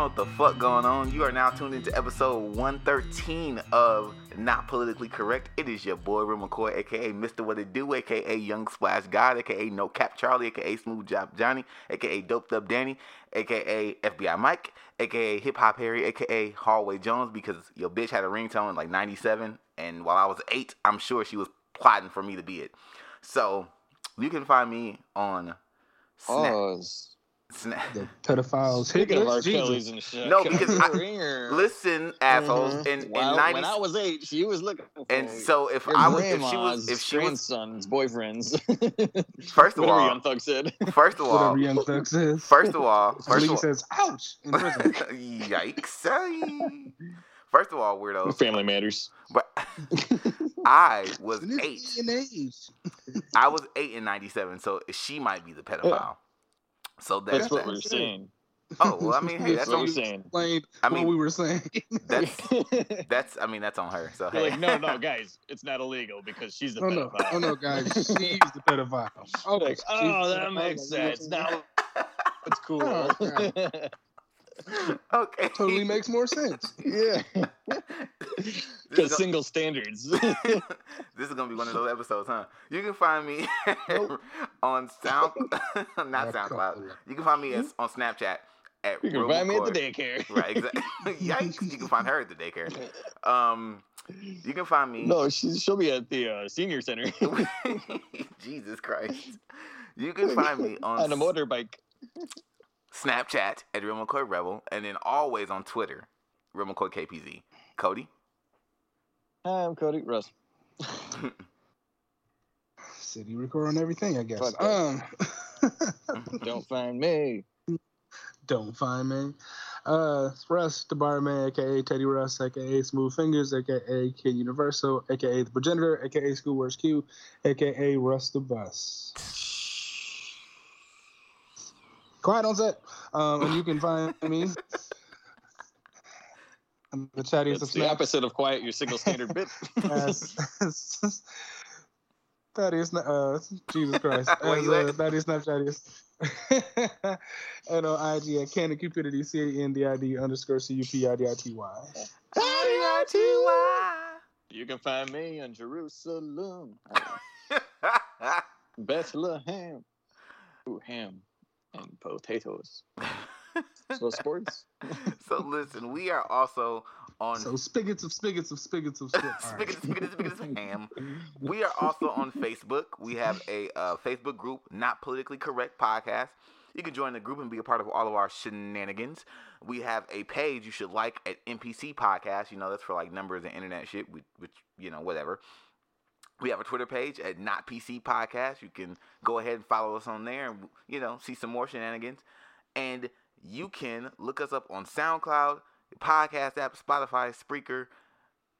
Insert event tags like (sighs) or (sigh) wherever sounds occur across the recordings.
Know what the fuck going on. You are now tuned into episode 113 of Not Politically Correct. It is your boy Rim McCoy, aka Mr. What It Do, aka Young Splash God, aka No Cap Charlie, aka Smooth Job Johnny, aka Doped Up Danny, aka FBI Mike, aka Hip Hop Harry, aka Hallway Jones, because your bitch had a ringtone in like 97, and while I was eight, I'm sure she was plotting for me to be it. So you can find me on Snap. Oh. The pedophiles speaking of Hitler, R. Jesus. Kelly's and shit. No, because (laughs) I- Listen, assholes. Mhm. In in While- ninety, when I was eight, she was looking for and me. so if Your I was, if she was, grandma's if she was, grandson's boyfriends. (laughs) first of Whatever all, Young Thug said. first of all, Whatever Young Thug says. first of all, (laughs) first of all, says, "Ouch!" in prison. yikes! ay. First of all, weirdos. Family matters. But I was eight. day and age. I was eight in '97, so she might be the pedophile. So that's, That's what we're saying. Oh well, I mean, hey, that's That's what on we're saying. Explained I what mean- we were saying. that's (laughs) that's I mean that's on her. So hey, like, no, no, (laughs) guys, it's not illegal because she's the oh no, pedophile. oh no, guys, (laughs) she's the pedophile. Okay, Like, oh, oh that makes sense. Now it's cool. Oh, okay, Totally makes more sense. yeah. This Because is single standards. (laughs) this is gonna be one of those episodes, huh? You can find me (laughs) on Sound, (laughs) not SoundCloud. You can find me as, on Snapchat at you can Real find me at the daycare. Right, exactly. Yikes! You can find her at the daycare. Um, you can find me. No, she, she'll be at the uh, senior center Jesus Christ! You can find me on, on a motorbike. Snapchat at Real McCoy Rebel, and then always on Twitter, Real McCoy KPZ. Cody. Hi, I'm Cody Russ. (laughs) City record on everything, I guess. Um, (laughs) (laughs) Don't find me. don't find me. Uh, it's Russ, the barman, aka Teddy Russ, aka Smooth Fingers, aka Kid Universal, aka the progenitor, aka Schoolworks Q, aka Russ the Bus. Quiet on set. Um, and you can (laughs) find me. I'm the chattiest of the snaps. opposite of quiet, your single standard bit. as, that is uh Jesus Christ. (laughs) Where As, you uh, (laughs) at? that is Snapchat and on IG at Candy Cupidity C A N D I D underscore C U P I D I T Y. you can find me in Jerusalem, Bethlehem. Ooh, ham and potatoes. (laughs) So sports. (laughs) so listen, we are also on So spigots of spigots of spigots of (laughs) spigots. All right. Spigots, spigots, spigots of ham. We are also on Facebook. We have a uh, Facebook group, Not Politically Correct Podcast. You can join the group and be a part of all of our shenanigans. We have a page you should like at NPC Podcast. You know, that's for like numbers and internet shit, which, which you know, whatever. We have a Twitter page at Not PC Podcast. You can go ahead and follow us on there and, you know, see some more shenanigans. And you can look us up on SoundCloud, podcast app, Spotify, Spreaker,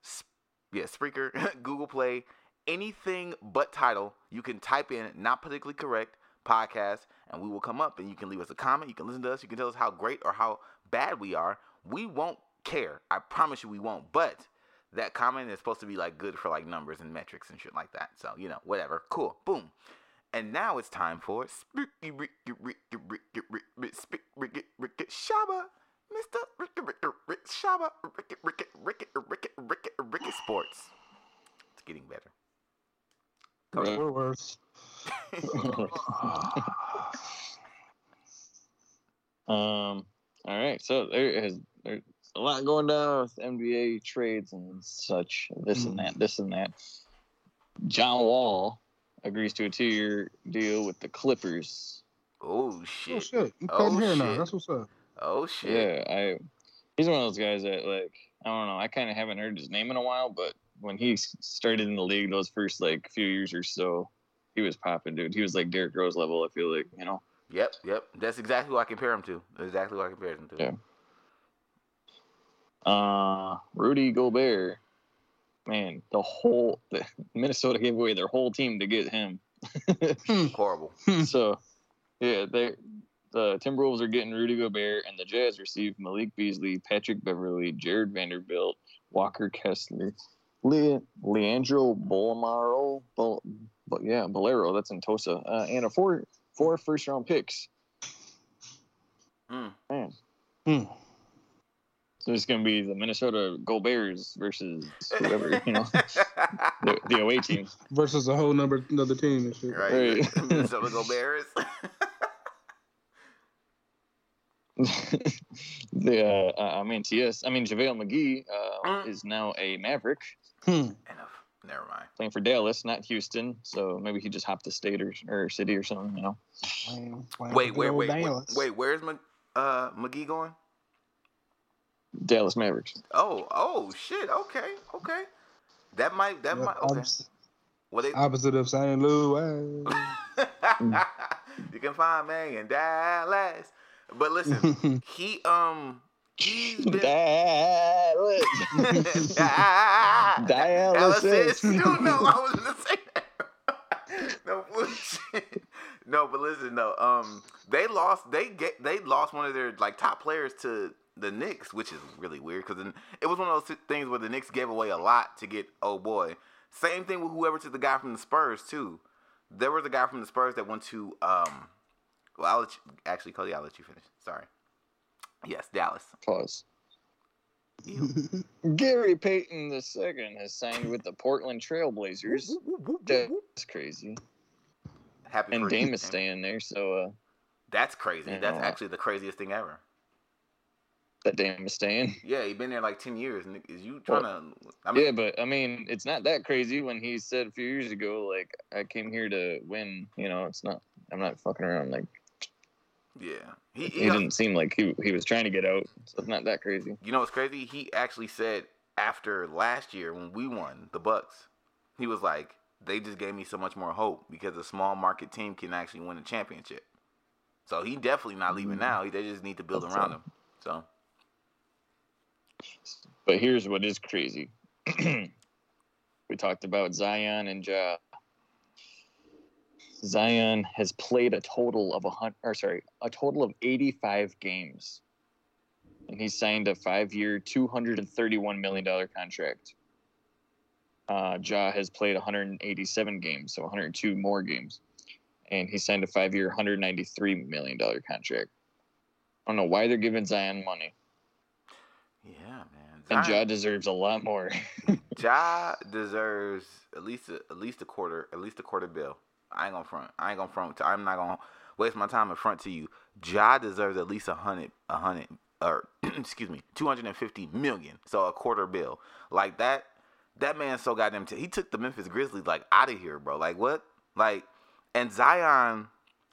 Sp- yeah, Spreaker, (laughs) Google Play, anything but Tidal. You can type in not politically correct podcast and we will come up and you can leave us a comment. You can listen to us. You can tell us how great or how bad we are. We won't care. I promise you we won't. But that comment is supposed to be like good for like numbers and metrics and shit like that. So, you know, whatever. Cool. Boom. And now it's time for Spooky Ricky Ricky Ricky Ricky Spooky Ricky Ricky Shaba. Mr. Ricky Ricky Ricky Shaba Ricky Ricky Ricky Ricky Ricky Ricky Sports. It's getting better. Or worse. Um. All right. So there is there's a lot going down with NBA trades and such. This and that. Hmm. This and that. John Wall agrees to a two-year deal with the Clippers. Oh shit! Oh shit. shit! You Oh, cutting hair now. shit. That's what's up. Oh shit. Yeah, I. He's one of those guys that like I don't know. I kind of haven't heard his name in a while, but when he started in the league, those first like few years or so, he was popping, dude. He was like Derrick Rose level. I feel like you know. Yep, yep. That's exactly who I compare him to. Exactly who I compare him to. Yeah. Uh, Rudy Gobert, man, the whole the, Minnesota gave away their whole team to get him. (laughs) Horrible. so, yeah, they the Timberwolves are getting Rudy Gobert, and the Jazz received Malik Beasley, Patrick Beverley, Jarred Vanderbilt, Walker Kessler, Le- Leandro Bolmaro, Bol- but yeah, Bolero, that's in Tosa, uh, and a four four first round picks. Mm. Man, Hmm. So it's gonna be the Minnesota Gold Bears versus whoever, (laughs) you know, the, the away team. versus a whole number another team and shit. right. Right. (laughs) Minnesota go Bears. (laughs) the uh, I mean TS, I mean JaVale McGee uh, Mm. is now a Maverick Hmm. Enough. Never mind. playing for Dallas, not Houston. So maybe he just hopped the state or, or city or something, you know. Playing- playing Wait, wait, wait, wait, wait. Where's Mc, uh, McGee going? Dallas Mavericks. Oh, oh, shit. Okay, okay. That might. That Yeah, might. Okay. opposite, Well, they, opposite of St. Louis. (laughs) you can find me in Dallas. But listen, (laughs) he um he's (laughs) been Dallas. Dialysis. Dialysis. You know I was gonna say that. no bullshit. No, but listen though, um, they lost. They get they lost one of their like top players to the Knicks, which is really weird because it was one of those things where the Knicks gave away a lot to get oh boy. Same thing with whoever took the guy from the Spurs too. There was a guy from the Spurs that went to um. Well, I'll let you, actually, Cody, I'll let you finish. Sorry. Yes, Dallas. Pause. (laughs) Gary Payton II has signed with the Portland Trailblazers. That's crazy. Happy And Dame is staying there, so uh, That's crazy. That's know, actually the craziest thing ever. That damn is staying. Yeah, he been there like ten years. and Is you trying to? I mean, Yeah, but I mean, it's not that crazy when he said a few years ago, like, I came here to win. You know, it's not, I'm not fucking around. Like, yeah. He, he he didn't seem like he, he was trying to get out, so it's not that crazy. you know what's crazy? He actually said after last year when we won the Bucks, he was like, they just gave me so much more hope because a small market team can actually win a championship. So he definitely not leaving Mhm. now. They just need to build That's around him. So But here's what is crazy. (clears throat) we talked about Zion and Ja. Zion has played a total of a hundred, or sorry, a total of 85 games, and he signed a five-year, 231 million dollar contract. Uh, Ja has played 187 games, so 102 more games, and he signed a five-year, 193 million dollar contract. I don't know why they're giving Zion money, yeah, man. and Zion- Ja deserves a lot more. (laughs) Ja deserves at least a, at least a quarter, at least a quarter bill. I ain't gonna front. I ain't gonna front. I'm not gonna waste my time in front to you. Ja deserves at least a hundred, a hundred, or (clears throat) excuse me, two hundred and fifty million. So a quarter bill, like that. That man so goddamn. T- he took the Memphis Grizzlies like out of here, bro. Like what? Like, and Zion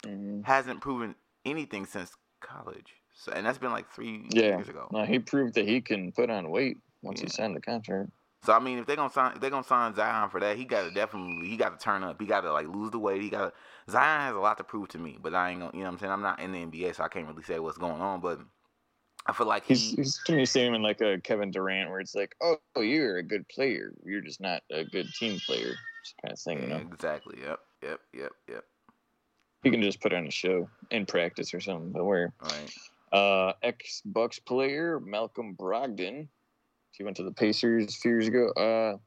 Mhm. hasn't proven anything since college. So, and that's been like three Yeah. years ago. No, he proved that he can put on weight once he signed the contract. So I mean, if they're gonna sign, if they gonna sign Zion for that, he gotta definitely, he gotta turn up. He gotta like lose the weight. He gotta. Zion has a lot to prove to me, but I ain't gonna, you know what I'm saying. I'm not in the NBA, so I can't really say what's going on. But I feel like He's he, he's to me seeming like a Kevin Durant, where it's like, oh, oh, you're a good player, you're just not a good team player, kind of thing. You know, exactly. Yep. Yep. Yep. Yep. he can just put on a show in practice or something. But where Right. Uh, Bucks player Malcolm Brogdon, he went to the Pacers a few years ago. Uh,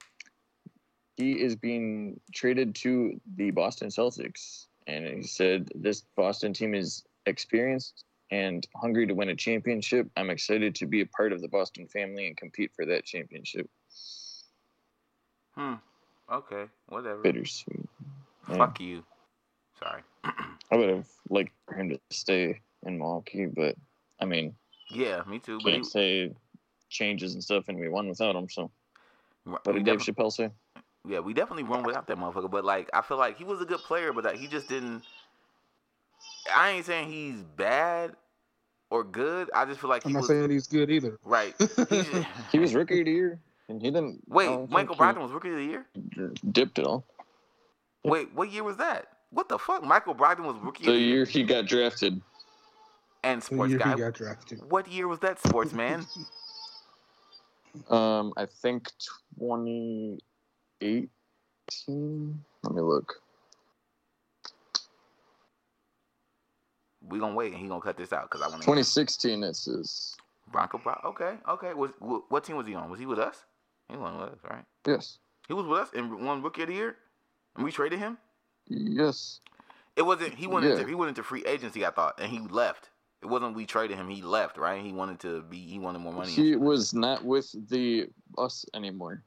he is being traded to the Boston Celtics, and he said this Boston team is experienced and hungry to win a championship. I'm excited to be a part of the Boston family and compete for that championship. Hmm. Okay. Whatever. Bittersweet. Yeah. Fuck you. Sorry. (clears throat) I would have liked for him to stay in Milwaukee, but I mean, yeah, me too. But he, can't say changes and stuff, and we won without him. So, what we did Dave Chappelle say? yeah, we definitely won without that motherfucker. But like, I feel like he was a good player, but like, he just didn't. I ain't saying he's bad or good. I just feel like I'm he not was saying he's good either. right. (laughs) (laughs) He was rookie of the year, and he didn't. Wait, Michael think Brogdon was rookie of the year. dipped it all. Wait, what year was that? What the fuck? Michael Brogdon was rookie The of the year year he got drafted, and sports year guy. got drafted. What year was that, sports man? (laughs) um, I think 2018. Let me look. we gonna wait and he gonna cut this out because I want to. 2016. This is Bronco Bro. Okay, okay. Was wh- what team was he on? Was he with us? He wasn't with us, right? yes, He was with us in one rookie of the year, and we traded him. yes. It wasn't. He went Yeah. into he went into free agency. I thought, and he left. It wasn't we traded him. He left, right? He wanted to be. He wanted more money. He was not with the us anymore.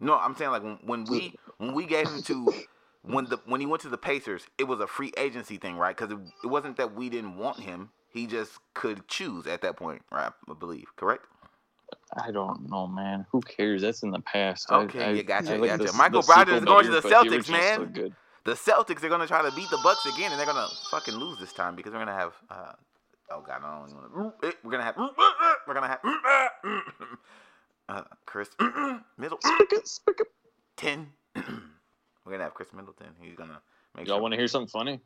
No, I'm saying like when, when we when we gave him to (laughs) when the when he went to the Pacers, it was a free agency thing, right? Because it, it wasn't that we didn't want him. He just could choose at that point, right? I believe, correct? I don't know, man. Who cares? That's in the past. Okay, I, I, you gotcha, I like gotcha. Michael the Brogdon is going to the Celtics, man. Still good. The Celtics are gonna try to beat the Bucks again, and they're gonna fucking lose this time because we're gonna have. Uh, oh god, I don't even want to. We're gonna have. We're gonna have. (laughs) Uh, Khris Middleton Spigot, spigot. ten. (clears throat) we're gonna have Khris Middleton. He's gonna make Y'all sure. want to hear something funny?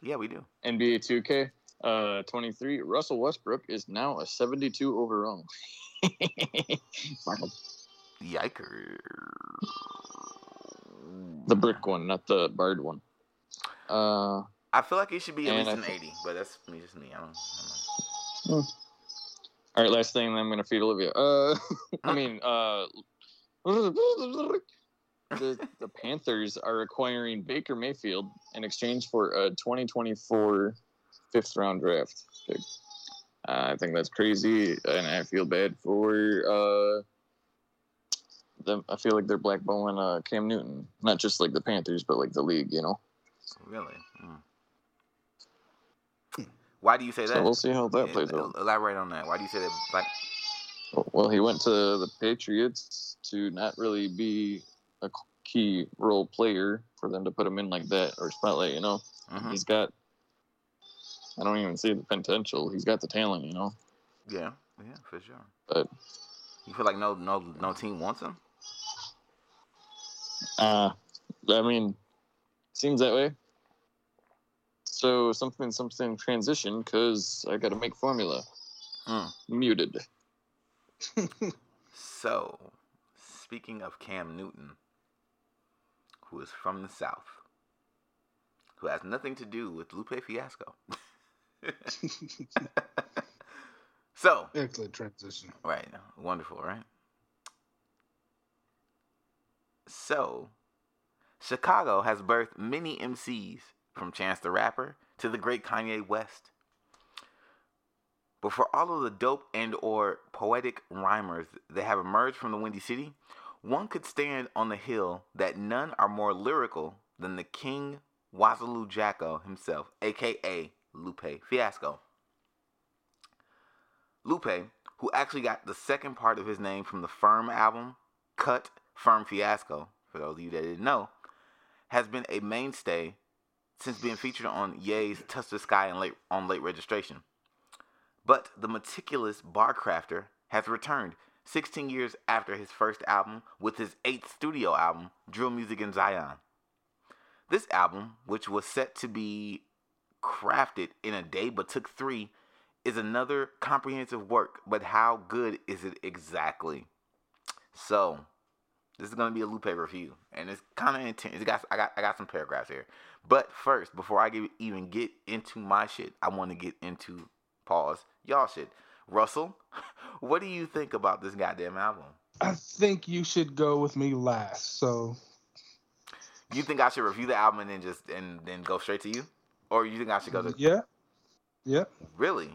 Yeah, we do. NBA 2K uh, 23. Russell Westbrook is now a 72 overall. (laughs) Yiker. The brick one, not the barred one. Uh, I feel like it should be at least an thi- eighty, but that's me, just me. I don't. I don't know. all right, last thing, then I'm gonna feed Olivia. Uh, (laughs) I mean, uh, (laughs) the the Panthers are acquiring Baker Mayfield in exchange for a 2024 fifth round draft pick. Uh, I think that's crazy, and I feel bad for uh, them. I feel like they're blackballing uh, Cam Newton, not just like the Panthers, but like the league. You know, Really? Mm. Why do you say that? so we'll see how that Yeah, plays out. Elaborate on that. Why do you say that? Like, Well, he went to the Patriots to not really be a key role player for them to put him in like that or spotlight. You know, mhm. he's got. I don't even see the potential. He's got the talent. You know, yeah, yeah, for sure. But- you feel like no, no, no team wants him. Uh, I mean, seems that way. So something, something transition because I got to make formula. Mm. Muted. (laughs) So, speaking of Cam Newton, who is from the South, who has nothing to do with Lupe Fiasco. (laughs) (laughs) so, Excellent transition. right, wonderful, right? So, Chicago has birthed many MCs, from Chance the Rapper to the great Kanye West. But for all of the dope and or poetic rhymers that have emerged from the Windy City, one could stand on the hill that none are more lyrical than the King Wasalu Jaco himself, aka Lupe Fiasco. Lupe, who actually got the second part of his name from the Firm album, Cut Firm Fiasco, for those of you that didn't know, has been a mainstay since being featured on Ye's Touch the Sky and late, on late registration. But the meticulous bar crafter has returned 16 years after his first album with his eighth studio album, Drill Music in Zion. This album, which was set to be crafted in a day but took three, is another comprehensive work, but how good is it exactly? So, this is gonna be a Lupe review, and it's kind of intense. It got, I got, I got some paragraphs here. But first, before I get, even get into my shit, I want to get into pause y'all shit. Russell, (laughs) what do you think about this goddamn album? I think you should go with me last. So You think I should review the album and then just and then go straight to you, or you think I should go to yeah, yeah. really?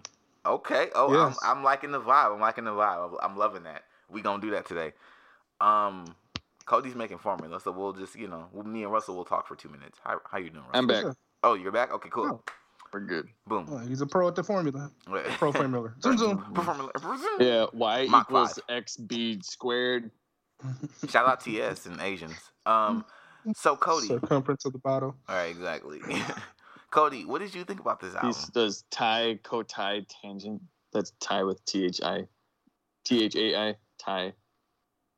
Okay. Oh, Yes. I'm, I'm liking the vibe. I'm liking the vibe. I'm, I'm loving that. We gonna do that today. Um, Cody's making formula, so we'll just you know, me and Russell will talk for two minutes. How how you doing, Russell? I'm back. Oh, you're back. Okay, cool. Oh. We're good. Boom. Oh, he's a pro at the formula. (laughs) Pro formula. Zoom zoom. Formula. Yeah, y Mach equals five. xb squared. (laughs) Shout out to TS and Asians. Um, so Cody. Circumference of the bottle. All right, exactly. (laughs) Cody, what did you think about this He album? does tie cotie tangent. That's tie with T H I. T H A I. Tie.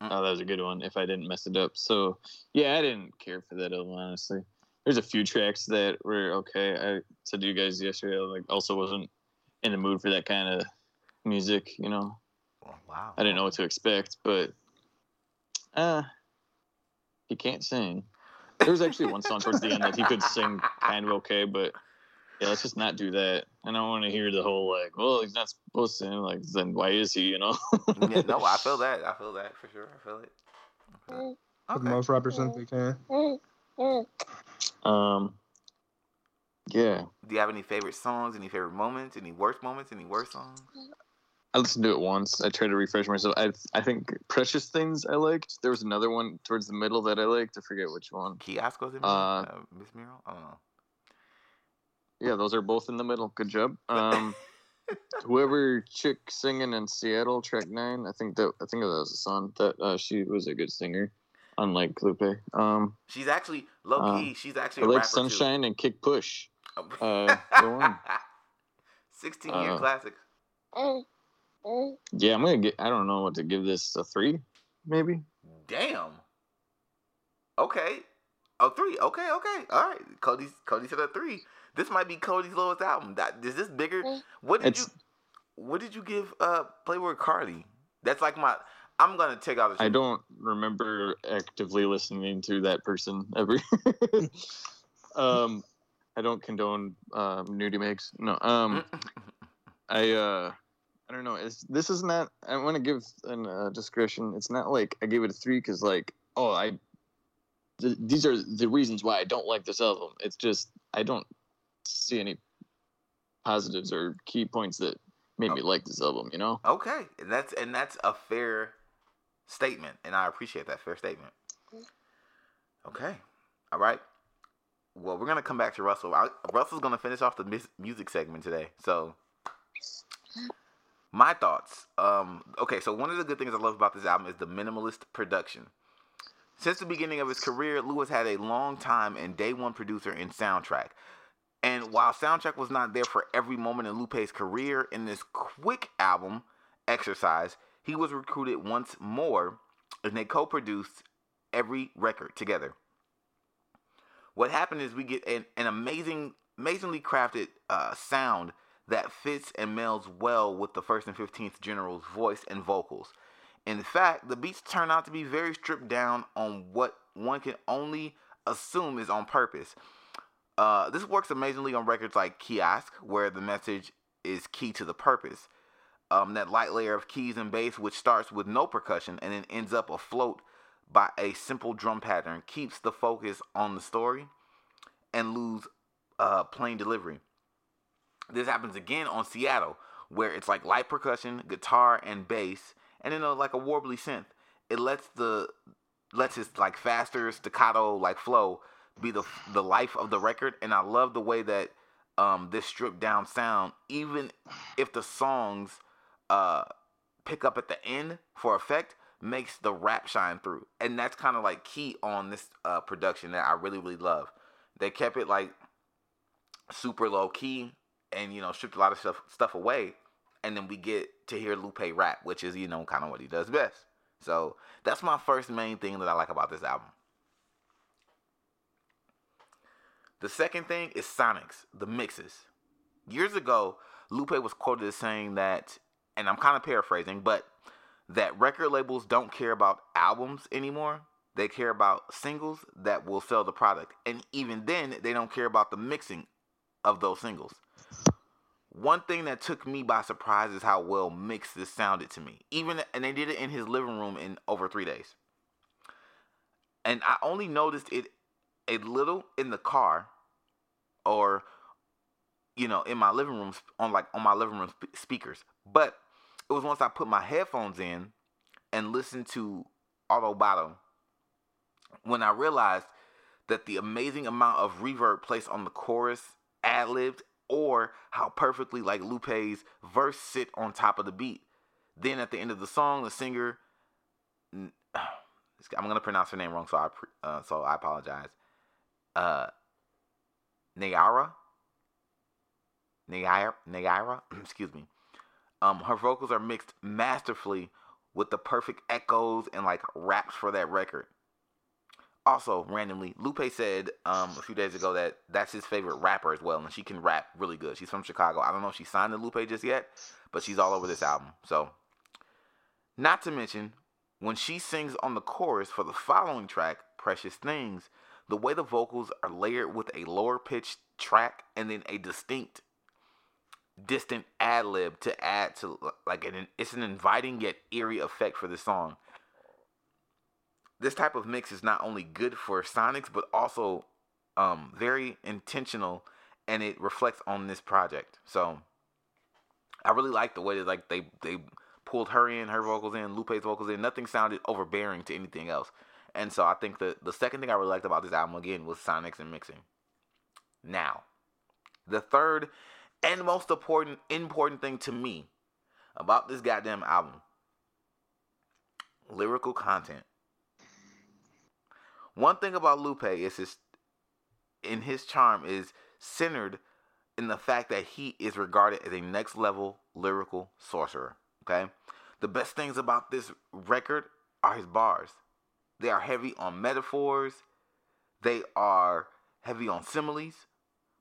Oh, that was a good one. If I didn't mess it up. So yeah, I didn't care for that album honestly. There's a few tracks that were okay. I said to you guys yesterday, I like also wasn't in the mood for that kind of music. You know, Oh, wow. I didn't know what to expect, but uh he can't sing. There was actually one song towards the end that he could sing kind of okay, but yeah, let's just not do that. I don't want to hear the whole like, well, he's not supposed to. Like, then why is he? You know? (laughs) yeah, no, I feel (laughs) that. I feel that for sure. I feel it. I feel it. The most represent they can. um, Yeah, Do you have any favorite songs? Any favorite moments? Any worst moments? Any worst songs? I listened to it once. I tried to refresh myself. I I think Precious Things I liked. There was another one towards the middle that I liked. I forget which one. Kiosco's in Uh, uh, Miss Muriel? I don't know. Yeah, those are both in the middle. Good job. (laughs) Um, whoever chick singing in Seattle, track nine. I think that I think that was a song that uh, she was a good singer, unlike Lupe. Um, She's actually low Uh, key. she's actually I like Sunshine and Kick Push. Uh, go on. (laughs) Sixteen year Uh, classic. Yeah, I'm gonna get. I don't know what to give this a three, maybe. Damn. Okay. Oh, three. Okay, okay. All right. Cody, Cody said a three. This might be Cody's lowest album. That is this bigger? What did It's you What did you give uh Playboi Carti? That's like my. I'm gonna take out the. I don't remember actively listening to that person ever. (laughs) um, I don't condone um, nudie makes. No. Um, (laughs) I uh, I don't know. It's this is not. I want to give a uh, discretion. It's not like I gave it a three because like oh I. Th- these are the reasons why I don't like this album. It's just I don't see any positives or key points that made me like this album. You know. Okay, and that's and that's a fair statement, and I appreciate that fair statement. Okay, all right. Well, we're gonna come back to Russell. I, Russell's gonna finish off the mis- music segment today. So, my thoughts. Um, okay, so one of the good things I love about this album is the minimalist production. Since the beginning of his career, Lewis had a long time and day one producer in Soundtrakk. And while Soundtrakk was not there for every moment in Lupe's career, in this quick album, Exercise, he was recruited once more and they co produced every record together. What happened is we get an, an amazing, amazingly crafted uh, sound that fits and melds well with the first and 15th General's voice and vocals. In fact, the beats turn out to be very stripped down on what one can only assume is on purpose. Uh, this works amazingly on records like Kiosk, where the message is key to the purpose. Um, that light layer of keys and bass, which starts with no percussion and then ends up afloat by a simple drum pattern, keeps the focus on the story and lose uh, plain delivery. This happens again on Seattle, where it's like light percussion, guitar, and bass, and then uh, like a warbly synth. It lets the lets his like faster staccato like flow be the the life of the record, and I love the way that um, this stripped down sound, even if the songs uh, pick up at the end for effect, makes the rap shine through, and that's kind of like key on this uh, production that I really really love. They kept it like super low key, and you know stripped a lot of stuff stuff away, and then we get to hear Lupe rap, which is you know kind of what he does best. So that's my first main thing that I like about this album. The second thing is Sonics, the mixes. Years ago, Lupe was quoted as saying that, and I'm kind of paraphrasing, but that record labels don't care about albums anymore. They care about singles that will sell the product. And even then, they don't care about the mixing of those singles. One thing that took me by surprise is how well mixed this sounded to me. Even and they did it in his living room in over 3 days. And I only noticed it a little in the car or you know in my living room on like on my living room sp- speakers. But it was once i put my headphones in and listened to autobottom when i realized that the amazing amount of reverb placed on the chorus ad-libbed or how perfectly like lupe's verse sit on top of the beat. Then at the end of the song the singer (sighs) i'm gonna pronounce her name wrong so i uh, so i apologize uh Nayara Nayara Nayara (clears throat) excuse me. Um her vocals are mixed masterfully with the perfect echoes and like raps for that record. Also randomly Lupe said um a few days ago that that's his favorite rapper as well and she can rap really good. She's from Chicago. I don't know if she signed to Lupe just yet but she's all over this album. So not to mention when she sings on the chorus for the following track Precious Things the way the vocals are layered with a lower pitched track and then a distinct distant ad lib to add to like an it's an inviting yet eerie effect for the song this type of mix is not only good for sonics but also um very intentional and it reflects on this project. So I really like the way that like they they pulled her in, her vocals in, Lupe's vocals in. Nothing sounded overbearing to anything else. And so I think the the second thing I really liked about this album again was sonics and mixing. Now, the third and most important important thing to me about this goddamn album lyrical content. One thing about Lupe is his in his charm is centered in the fact that he is regarded as a next level lyrical sorcerer. Okay? The best things about this record are his bars. They are heavy on metaphors, they are heavy on similes,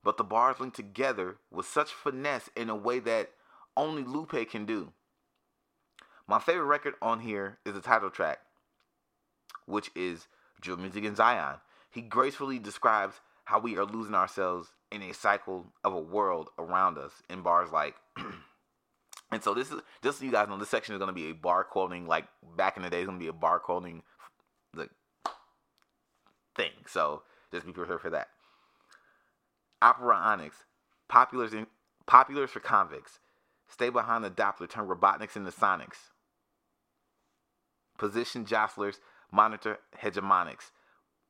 but the bars link together with such finesse in a way that only Lupe can do. My favorite record on here is the title track, which is Drill Music in Zion. He gracefully describes how we are losing ourselves in a cycle of a world around us in bars like (clears throat) and so this is just so you guys know this section is going to be a bar quoting like back in the day it's going to be a bar quoting the thing. So just be prepared for that. Opera onyx populars in populars for convicts. Stay behind the doppler turn robotniks into sonics. Position jostlers monitor hegemonics.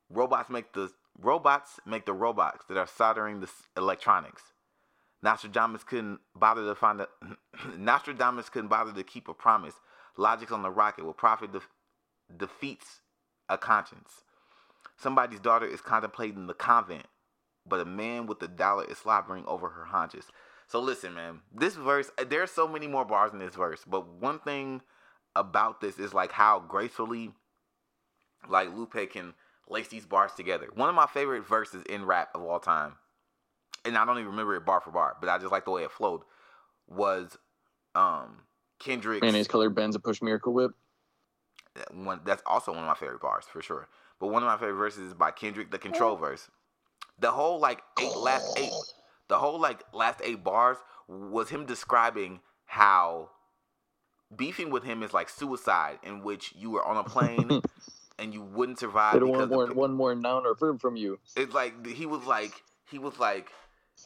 Robots make the robots make the robots that are soldering the electronics. Nostradamus couldn't bother to find a (clears throat) Nostradamus couldn't bother to keep a promise. Logics on the rocket will profit de- defeats a conscience. Somebody's daughter is contemplating the convent, but a man with a dollar is slobbering over her haunches. So listen, man, this verse there's so many more bars in this verse, but one thing about this is like how gracefully like Lupe can lace these bars together. One of my favorite verses in rap of all time and I don't even remember it bar for bar, but I just like the way it flowed. Was um Kendrick his colored Benz a push miracle whip. One that's also one of my favorite bars for sure. But one of my favorite verses is by Kendrick, the Control verse. The whole like eight last eight, the whole like last eight bars was him describing how beefing with him is like suicide, in which you were on a plane (laughs) and you wouldn't survive. One more, one more noun or verb from you. It's like he was like he was like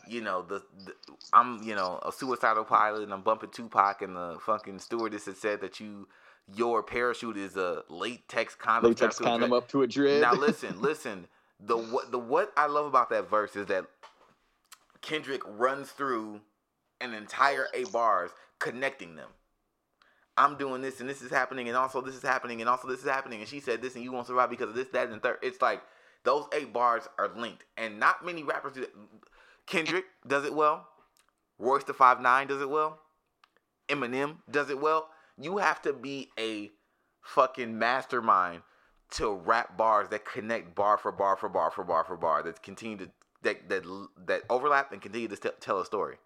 you know, the, the, I'm you know a suicidal pilot and I'm bumping Tupac and the fucking stewardess had said that you your parachute is a latex condom. Latex condom up to a dread. Now listen, (laughs) listen. The what the what I love about that verse is that Kendrick runs through an entire eight bars connecting them. I'm doing this and this is happening and also this is happening and also this is happening and she said this and you won't survive because of this, that, and third. It's like those eight bars are linked and not many rappers do that. Kendrick does it well. Royce the Five Nine does it well. Eminem does it well. You have to be a fucking mastermind to rap bars that connect bar for bar for bar for bar for bar that continue to that that that overlap and continue to tell a story.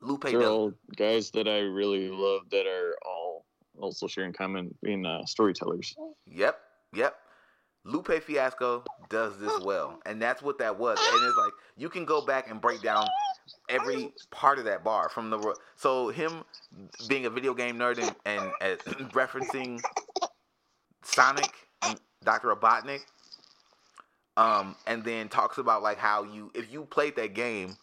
Lupe They're all guys that I really love that are all also sharing common being uh, storytellers. Yep, yep. Lupe Fiasco does this well, and that's what that was. And it's like you can go back and break down every part of that bar from the so him being a video game nerd and, and uh, (clears throat) referencing Sonic and Doctor Robotnik, um, and then talks about like how you if you played that game,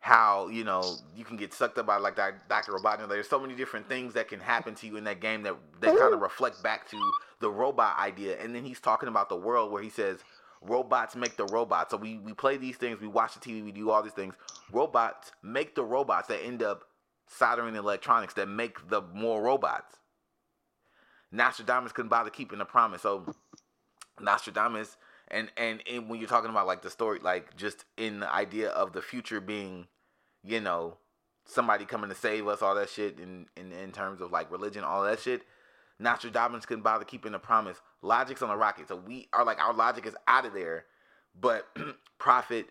how you know you can get sucked up by like Doctor Robotnik. There's so many different things that can happen to you in that game that that kind of reflect back to the robot idea, and then he's talking about the world where he says robots make the robots. So we, we play these things, we watch the TV, we do all these things. Robots make the robots that end up soldering electronics that make the more robots. Nostradamus couldn't bother keeping the promise. So Nostradamus and, and and when you're talking about like the story, like just in the idea of the future being, you know, somebody coming to save us, all that shit in, in, in terms of like religion, all that shit. Nostradamus couldn't bother keeping the promise. Logic's on the rocket. So we are like our logic is out of there, but (clears throat) profit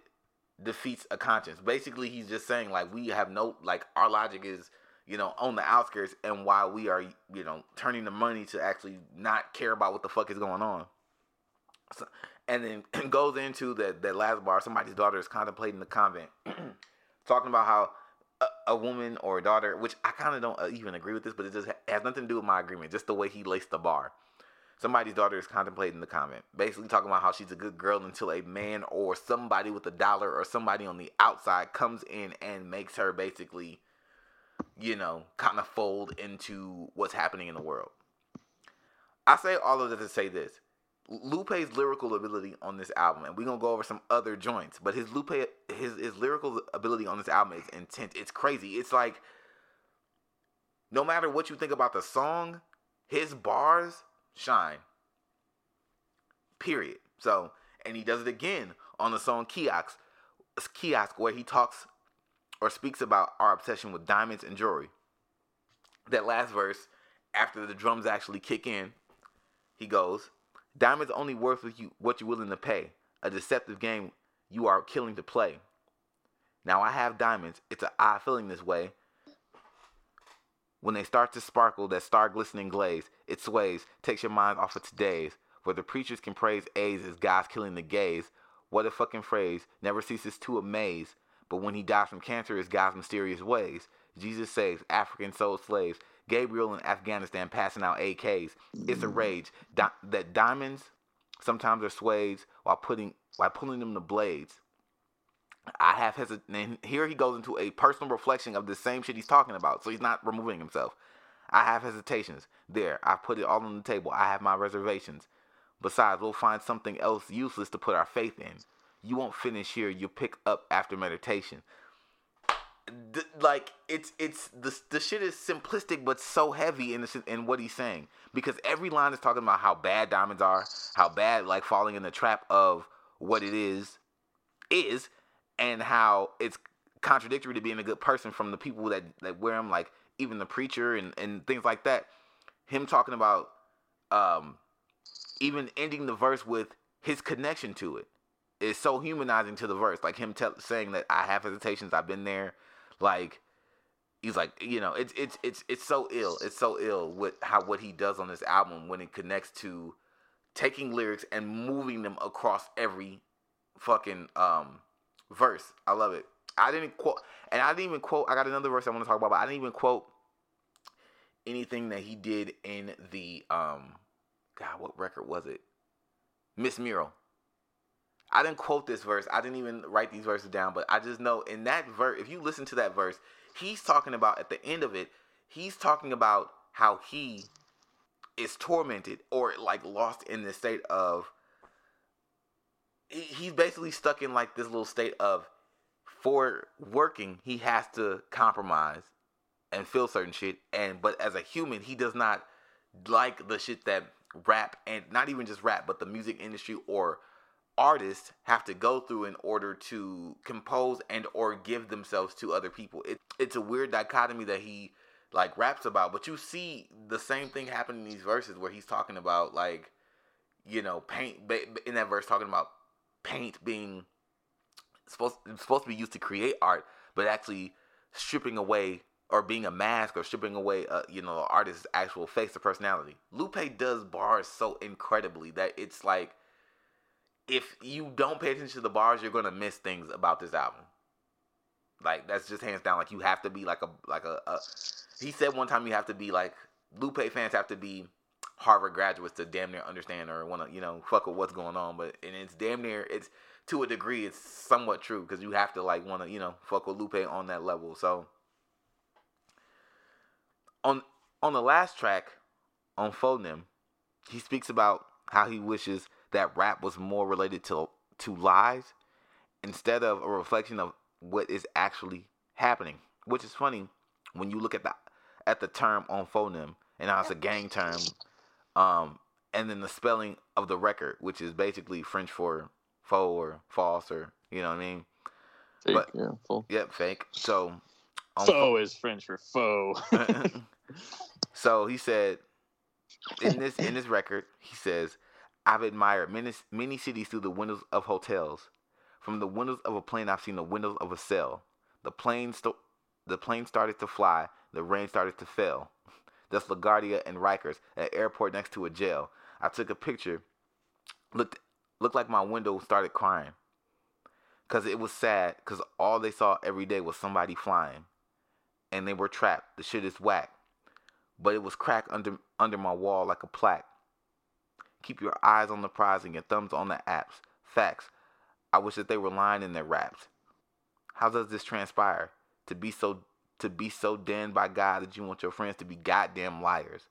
defeats a conscience. Basically, he's just saying like we have no like our logic is you know on the outskirts, and while we are you know turning the money to actually not care about what the fuck is going on. So, and then (clears throat) goes into that that last bar. Somebody's daughter is contemplating the convent, (clears throat) talking about how a, woman or a daughter, which I kind of don't uh, even agree with this, but it just has nothing to do with my agreement. Just the way he laced the bar. Somebody's daughter is contemplating the comment, basically talking about how she's a good girl until a man or somebody with a dollar or somebody on the outside comes in and makes her basically, you know, kind of fold into what's happening in the world. I say all of that to say this. Lupe's lyrical ability on this album, and we're gonna go over some other joints, but his Lupe his his lyrical ability on this album is intense. It's crazy. It's like no matter what you think about the song, his bars shine. Period. So, and he does it again on the song Kiosk, Kiosk, where he talks or speaks about our obsession with diamonds and jewelry. That last verse, after the drums actually kick in, he goes, Diamonds only worth what, you, what you're willing to pay. A deceptive game you are killing to play. Now I have diamonds. It's an odd feeling this way. When they start to sparkle, that star glistening glaze, it sways, takes your mind off of today's. Where the preachers can praise A's as God's killing the gays. What a fucking phrase, never ceases to amaze. But when he dies from cancer, is God's mysterious ways. Jesus saves African soul slaves. Gabriel in Afghanistan passing out AKs. It's a mm. rage Di- that diamonds sometimes are swayed while putting while pulling them to blades. I have hesitation. Here he goes into a personal reflection of the same shit he's talking about. So he's not removing himself. I have hesitations. There, I put it all on the table. I have my reservations. Besides, we'll find something else useless to put our faith in. You won't finish here. You'll pick up after meditation. Like it's it's the the shit is simplistic but so heavy in the, in what he's saying because every line is talking about how bad diamonds are, how bad like falling in the trap of what it is is, and how it's contradictory to being a good person from the people that that wear them, like even the preacher and and things like that. Him talking about um even ending the verse with his connection to it is so humanizing to the verse. Like him saying that I have hesitations, I've been there. Like he's like, you know, it's it's it's it's so ill. It's so ill with how what he does on this album when it connects to taking lyrics and moving them across every fucking um verse. I love it. I didn't quote, and I didn't even quote. I got another verse I want to talk about, but I didn't even quote anything that he did in the um, God, what record was it? Miss Mural. I didn't quote this verse. I didn't even write these verses down, but I just know in that verse, if you listen to that verse, he's talking about at the end of it, he's talking about how he is tormented or like lost in the state of he's basically stuck in like this little state of for working he has to compromise and feel certain shit and but as a human he does not like the shit that rap and not even just rap but the music industry or artists have to go through in order to compose and or give themselves to other people. It, it's a weird dichotomy that he like raps about but you see the same thing happen in these verses where he's talking about like you know paint in that verse talking about paint being supposed supposed to be used to create art, but actually stripping away or being a mask or stripping away, uh, you know, the artist's actual face or personality. Lupe does bars so incredibly that it's like if you don't pay attention to the bars, you're gonna miss things about this album. Like that's just hands down. Like you have to be like a like a, a he said one time you have to be like Lupe fans have to be Harvard graduates to damn near understand or want to you know fuck with what's going on. But and it's damn near it's to a degree it's somewhat true because you have to like want to you know fuck with Lupe on that level. So on on the last track on Faux Nem, he speaks about how he wishes that rap was more related to to lies instead of a reflection of what is actually happening. Which is funny when you look at the at the term on Faux Nem and how it's a gang term um, and then the spelling of the record, which is basically French for faux or false or you know what I mean. Fake, but, yeah, full. Yep, fake. So faux fo- is French for faux. (laughs) (laughs) so he said in this in this record, he says, "I've admired many many cities through the windows of hotels. From the windows of a plane, I've seen the windows of a cell. The plane sto- the plane started to fly. The rain started to fall. That's LaGuardia and Rikers, an airport next to a jail. I took a picture. Looked looked like my window started crying. Cause it was sad. Cause all they saw every day was somebody flying, and they were trapped. The shit is whack. But it was cracked under under my wall like a plaque. Keep your eyes on the prize and your thumbs on the apps. Facts. I wish that they were lying in their raps. How does this transpire? To be so to be so damned by God that you want your friends to be goddamn liars.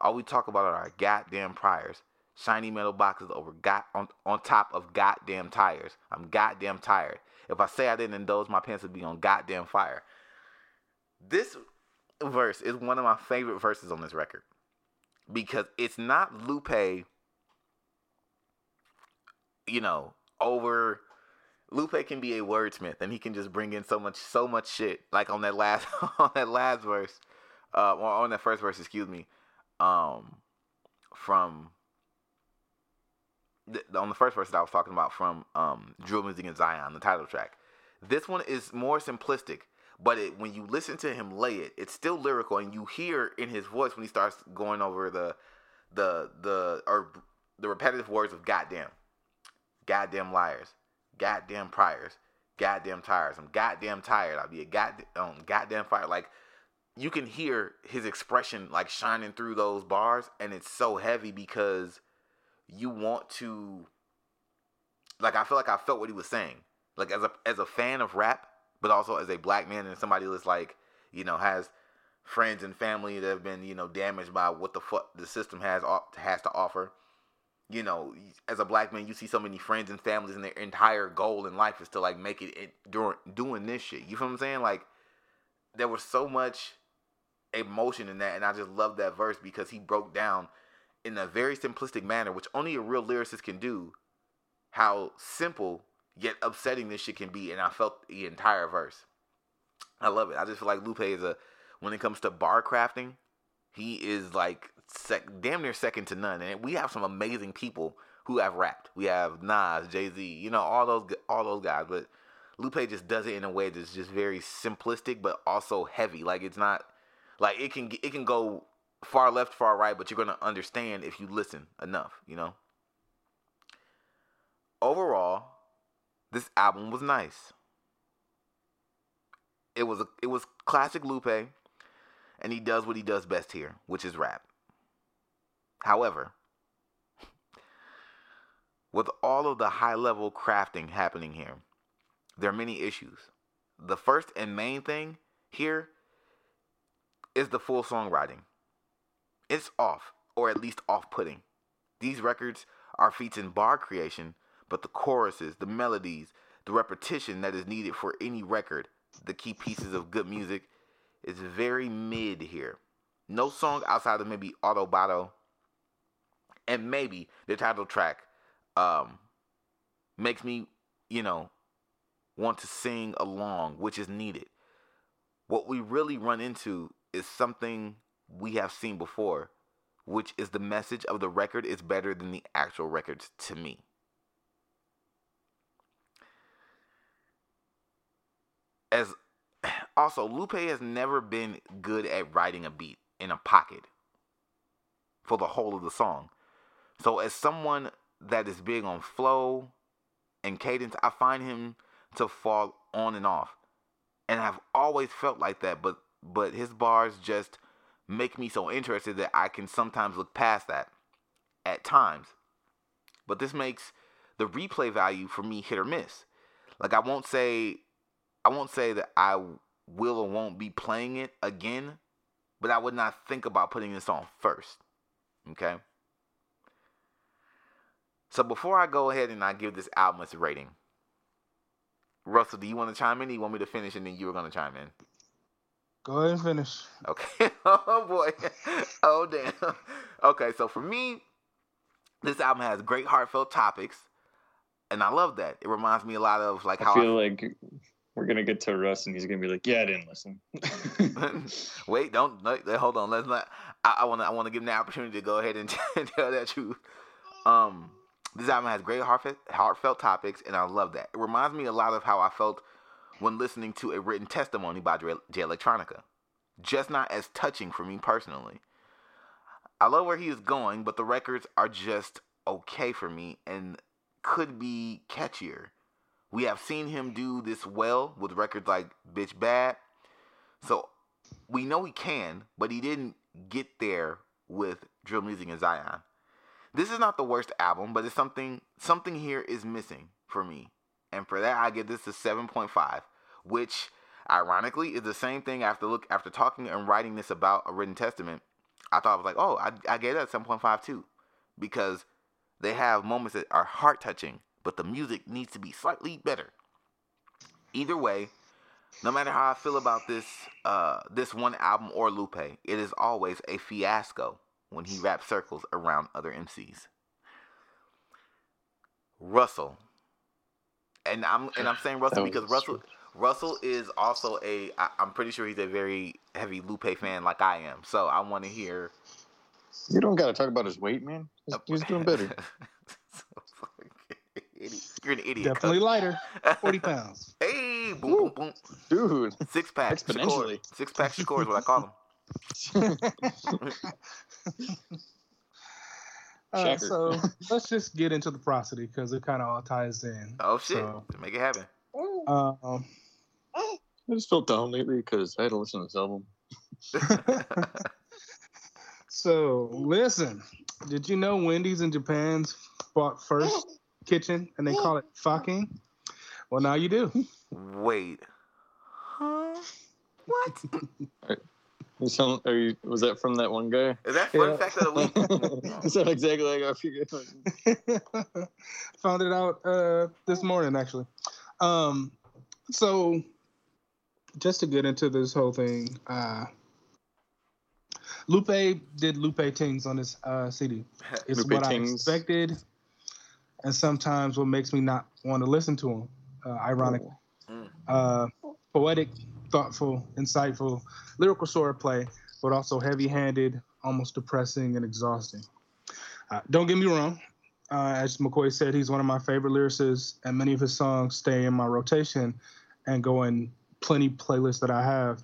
All we talk about are our goddamn priors. Shiny metal boxes over got on, on top of goddamn tires. I'm goddamn tired. If I say I didn't indulge, my pants would be on goddamn fire. This verse is one of my favorite verses on this record because it's not Lupe, you know, over. Lupe can be a wordsmith and he can just bring in so much, so much shit. Like on that last, (laughs) on that last verse, uh, on that first verse, excuse me, um, from the, on the first verse that I was talking about from um, Drill Music in Zion, the title track. This one is more simplistic, but it, when you listen to him lay it, it's still lyrical, and you hear in his voice when he starts going over the the the or the repetitive words of goddamn, goddamn liars, goddamn priors, goddamn tires. I'm goddamn tired. I'll be a goddamn um, goddamn fire. Like you can hear his expression like shining through those bars, and it's so heavy because you want to like I feel like I felt what he was saying. Like as a as a fan of rap, but also as a black man and somebody that's like, you know, has friends and family that have been, you know, damaged by what the fuck the system has has to offer. You know, as a black man, you see so many friends and families, and their entire goal in life is to like make it during doing this shit. You feel what I'm saying? Like there was so much emotion in that, and I just love that verse because he broke down in a very simplistic manner, which only a real lyricist can do, how simple yet upsetting this shit can be. And I felt the entire verse. I love it. I just feel like Lupe is a, when it comes to bar crafting, he is like sec, damn near second to none. And we have some amazing people who have rapped. We have Nas, Jay Z, you know, all those all those guys. But Lupe just does it in a way that's just very simplistic, but also heavy. Like it's not like it can it can go far left, far right, but you're gonna understand if you listen enough, you know. Overall, this album was nice. It was a, it was classic Lupe, and he does what he does best here, which is rap. However, with all of the high level crafting happening here, there are many issues. The first and main thing here is the full songwriting. It's off, or at least off putting. These records are feats in bar creation, but the choruses, the melodies, the repetition that is needed for any record, the key pieces of good music, is very mid here. No song outside of maybe Autobado and maybe the title track um, makes me, you know, want to sing along, which is needed. What we really run into is something we have seen before, which is the message of the record is better than the actual records to me. As (clears throat) also, Lupe has never been good at writing a beat in a pocket for the whole of the song. So, as someone that is big on flow and cadence, I find him to fall on and off. And I've always felt like that, but but his bars just make me so interested that I can sometimes look past that at times. But this makes the replay value for me hit or miss. Like I won't say I won't say that I will or won't be playing it again, but I would not think about putting this on first. Okay? So before I go ahead and I give this album its rating, Russell, do you want to chime in? Or you want me to finish and then you were going to chime in? Go ahead and finish. Okay. (laughs) oh boy. (laughs) oh damn. Okay, so for me, this album has great heartfelt topics, and I love that. It reminds me a lot of like how I how feel like we're gonna get to Russ and he's gonna be like, "Yeah, I didn't listen." (laughs) Wait, don't no, hold on. Let's not. I want to. I want to give him the opportunity to go ahead and tell that truth. Um, this album has great heartfelt, heartfelt topics, and I love that. It reminds me a lot of how I felt when listening to a written testimony by Jay Electronica. Just not as touching for me personally. I love where he is going, but the records are just okay for me and could be catchier. We have seen him do this well with records like Bitch Bad. So we know he can, but he didn't get there with Drill Music in Zion. This is not the worst album, but it's something something here is missing for me. And for that I give this a 7.5, which ironically is the same thing after look after talking and writing this about a written testament. I thought I was like, "Oh, I I gave that 7.5 too." Because they have moments that are heart touching, but the music needs to be slightly better. Either way, no matter how I feel about this uh, this one album or Lupe, it is always a fiasco when he raps circles around other MCs. Russell, and I'm and I'm saying Russell because Russell Russell is also a I, I'm pretty sure he's a very heavy Lupe fan like I am. So I want to hear. You don't got to talk about his weight, man. He's, oh, he's doing (laughs) better. (laughs) You're an idiot. Definitely cuz. lighter. 40 (laughs) pounds. hey, boom, boom, boom. Dude. Six pack. Exponentially. Shakur. Six pack Shakur is what I call him. Uh, so (laughs) let's just get into the prosody because it kind of all ties in. Oh, shit. So, Make it happen. Um, I just felt down lately because I had to listen to this album. (laughs) so, listen. Did you know Wendy's in Japan's bought first kitchen and they call it fucking. Well, now you do. Wait. Huh? What? (laughs) (laughs) You sound, are you, was that from that one guy? Is that fun yeah. fact of the week? (laughs) you sound exactly like I figured. (laughs) Found it out uh, this morning, actually. Um, so, just to get into this whole thing, uh, Lupe did Lupe Tings on his uh, CD. It's Lupe what Tings. I expected and sometimes what makes me not want to listen to him. Uh, ironically, mm. uh, poetic, thoughtful, insightful, lyrical swordplay, but also heavy-handed, almost depressing and exhausting. Uh, don't get me wrong. Uh, as McCoy said, he's one of my favorite lyricists, and many of his songs stay in my rotation and go in plenty playlists that I have.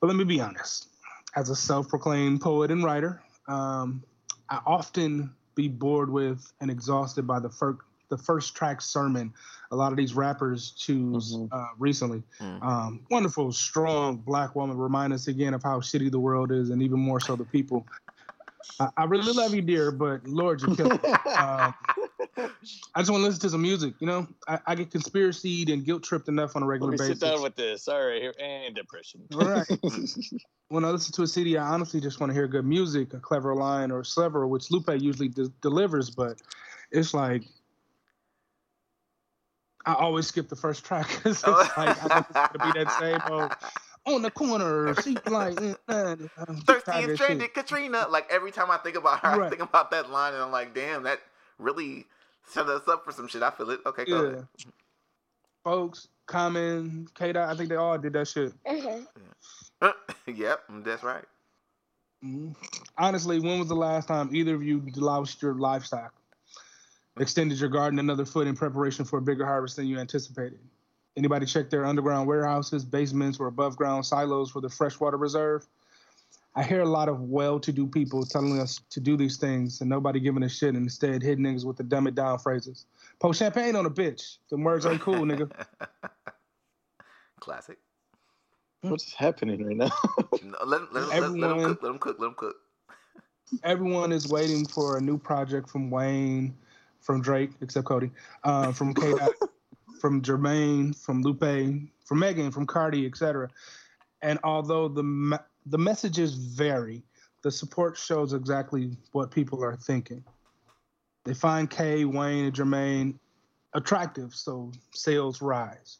But let me be honest. As a self-proclaimed poet and writer, um, I often be bored with and exhausted by the first the first track sermon a lot of these rappers choose mm-hmm. uh, recently. Mm. Um, wonderful, strong black woman remind us again of how shitty the world is, and even more so the people. I, I really love you, dear, but Lord, you killed me. (laughs) Um, I just want to listen to some music. You know, I, I get conspiracy and guilt tripped enough on a regular Let me basis. Sit down with this. All right, here and depression. All right. (laughs) (laughs) when I listen to a CD, I honestly just want to hear good music, a clever line or several, which Lupe usually de- delivers. But it's like I always skip the first track (laughs) because it's oh. like I think it's gonna be that same old on the corner. She (laughs) like thirsty and stranded, Katrina. Like every time I think about her, right. I think about that line, and I'm like, damn, that really set us up for some shit. I feel it. Okay, go yeah. ahead. Folks, Common, K I think they all did that shit. Uh-huh. (laughs) yep, that's right. Mm-hmm. Honestly, when was the last time either of you lost your livestock? Extended your garden another foot in preparation for a bigger harvest than you anticipated? Anybody check their underground warehouses, basements, or above ground silos for the freshwater reserve? I hear a lot of well-to-do people telling us to do these things and nobody giving a shit and instead hitting niggas with the dumb it down phrases. Pour champagne on a bitch. The words ain't cool, nigga. (laughs) Classic. What's happening right now? (laughs) no, let, let, everyone, let, let, them cook. Let them cook. Let them cook. everyone is waiting for a new project from Wayne, from Drake, except Cody, uh, from K. (laughs) from Jermaine, from Lupe, from Megan, from Cardi, etc. And although the the messages vary. The support shows exactly what people are thinking. They find K, Wayne, and Jermaine attractive, so sales rise.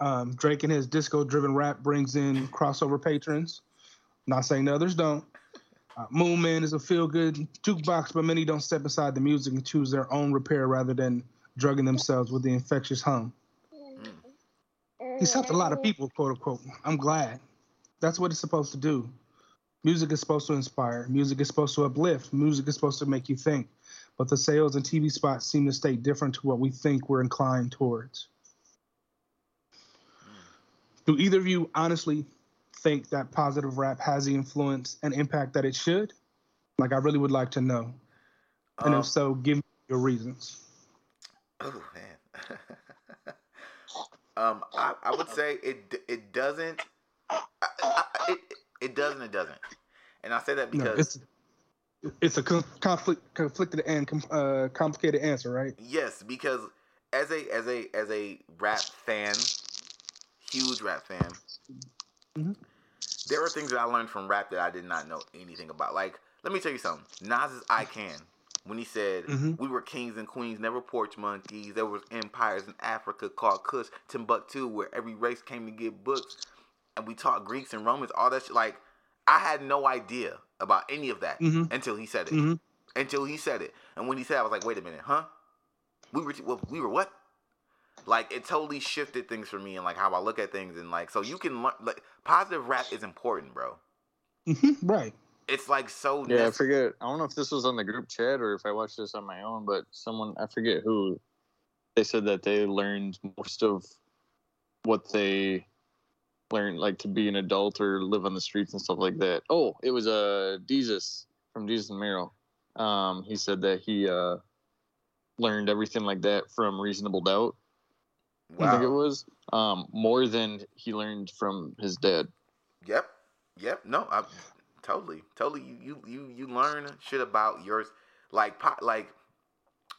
Um, Drake and his disco-driven rap brings in crossover patrons. Not saying the others don't. Uh, Moon Man is a feel-good jukebox, but many don't step aside the music and choose their own repair rather than drugging themselves with the infectious hum. He's helped a lot of people, quote unquote. I'm glad. That's what it's supposed to do. Music is supposed to inspire. Music is supposed to uplift. Music is supposed to make you think. But the sales and TV spots seem to stay different to what we think we're inclined towards. Do either of you honestly think that positive rap has the influence and impact that it should? Like, I really would like to know. And um, if so, give me your reasons. Oh man. (laughs) um, I, I would say it it doesn't it it doesn't. It doesn't. And I say that because It's a conflict, conflicted and uh, complicated answer, right? Yes, because as a as a as a rap fan, huge rap fan, mm-hmm. There are things that I learned from rap that I did not know anything about. Like, let me tell you something. Nas's "I Can" when he said mm-hmm. we were kings and queens, never porch monkeys. There was empires in Africa called Kush, Timbuktu, where every race came to get books, and we taught Greeks and Romans. All that shit. Like, I had no idea about any of that mm-hmm. until he said it. Mm-hmm. Until he said it, and when he said, it, I was like, "Wait a minute, huh? We were well, we were what?" Like it totally shifted things for me and like how I look at things and like so you can learn like positive rap is important, bro. Mm-hmm. Right. It's like so. Yeah, I forget. I don't know if this was on the group chat or if I watched this on my own, but someone I forget who they said that they learned most of what they learned, like to be an adult or live on the streets and stuff like that. Oh, it was uh Desus from Desus and Mero. Um, he said that he uh learned everything like that from Reasonable Doubt. Wow. I think it was um more than he learned from his dad. Yep. Yep. No, I totally, totally. You you you you learn shit about yours, like like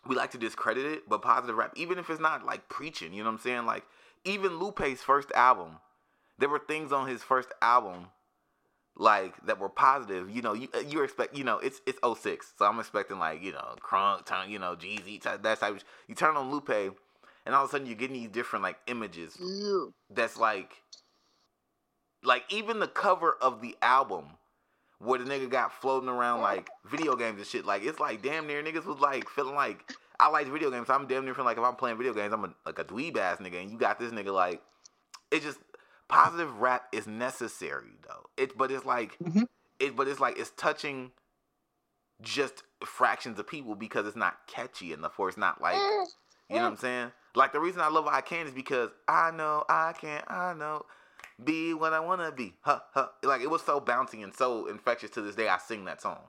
we like to discredit it, but positive rap, even if it's not like preaching, you know what I'm saying? Like even Lupe's first album, there were things on his first album like that were positive. You know, you uh, you expect you know it's it's 06, so I'm expecting like you know Crunk, turn you know Jeezy, that type. Of, you turn on Lupe, and all of a sudden you're getting these different like images. That's like, like even the cover of the album. Where the nigga got floating around like video games and shit, like it's like damn near niggas was like feeling like I like video games. So I'm damn near feeling like if I'm playing video games, I'm a, like a dweeb ass nigga, and you got this nigga like it's just positive rap is necessary though. It but it's like mm-hmm. it but it's like it's touching just fractions of people because it's not catchy enough or it's not like you know what I'm saying? Like the reason I love I can is because I know I can I know be what I wanna be. Huh, huh. Like it was so bouncy and so infectious to this day I sing that song.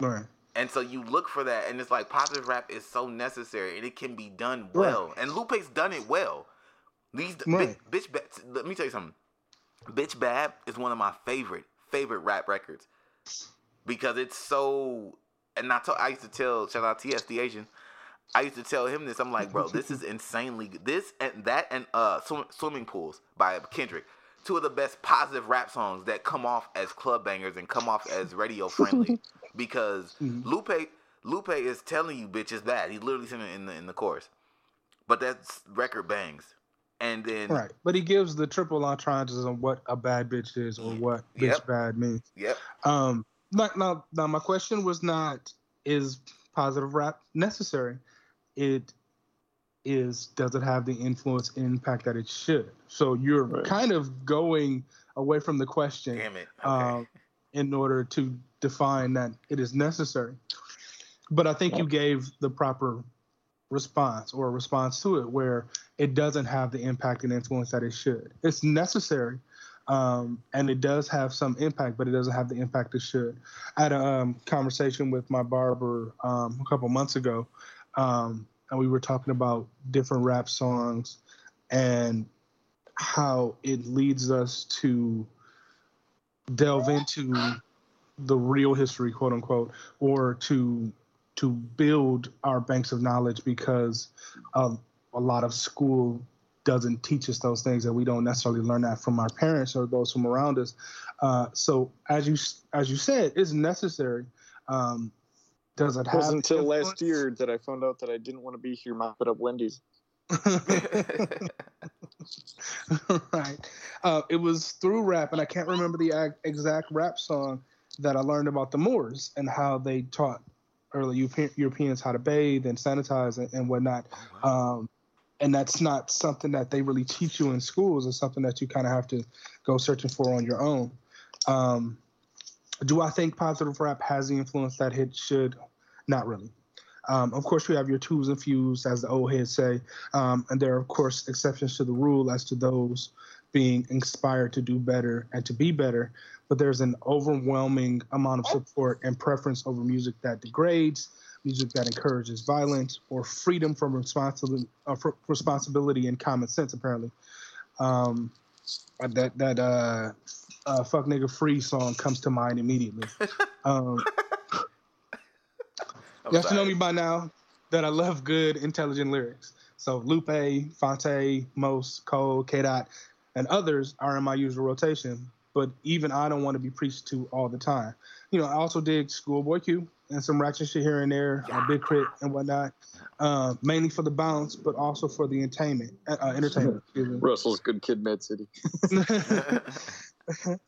Right. And so you look for that and it's like positive rap is so necessary and it can be done well. Right. And Lupe's done it well. These right. bitch, bitch, let me tell you something. Bitch Bad is one of my favorite favorite rap records because it's so. And I, told, I used to tell shout out TS the Asian. I used to tell him this. I'm like, bro, this is insanely good. This and that and uh, swim, swimming pools by Kendrick. Two of the best positive rap songs that come off as club bangers and come off as radio friendly (laughs) because mm-hmm. Lupe Lupe is telling you bitch is bad. He's literally saying it in the in the chorus. But that record bangs and then right. But he gives the triple entendres on what a bad bitch is or what bitch yep. bad means. Yep. Um. Now, now, now, my question was not is positive rap necessary. It is does it have the influence and impact that it should? So you're right. kind of going away from the question. Damn it. Okay. Um, in order to define that it is necessary. But I think you gave the proper response or response to it where it doesn't have the impact and influence that it should. It's necessary, um, and it does have some impact, but it doesn't have the impact it should. I had a um, conversation with my barber um, a couple months ago, um, and we were talking about different rap songs and how it leads us to delve into the real history, quote unquote, or to to build our banks of knowledge because a lot of school doesn't teach us those things and we don't necessarily learn that from our parents or those from around us. Uh, so as you as you said it's necessary um, does it, it wasn't until influence? last year that i found out that i didn't want to be here mopping up wendy's (laughs) right uh, it was through rap and i can't remember the exact rap song that i learned about the moors and how they taught early Europeans how to bathe and sanitize and, and whatnot. Oh, wow. um, and that's not something that they really teach you in schools. It's something that you kind of have to go searching for on your own. Um, do I think positive rap has the influence that it should? Not really. Um, of course, you have your twos and as the old heads say, um, and there are of course exceptions to the rule as to those being inspired to do better and to be better but there's an overwhelming amount of support and preference over music that degrades, music that encourages violence, or freedom from responsibility, uh, responsibility and common sense. Apparently, um, that that uh, uh, "fuck nigga free" song comes to mind immediately. (laughs) Um, You have to know me by now that I love good, intelligent lyrics. So Lupe, Phonte, Most, Cole, K. Dot, and others are in my usual rotation. But even I don't want to be preached to all the time. You know, I also dig Schoolboy Q and some ratchet shit here and there, uh, Big K.R.I.T. and whatnot. Uh, mainly for the bounce, but also for the entertainment. Uh, uh, entertainment. (laughs) Russell's good kid, m.A.A.d city. (laughs) (laughs)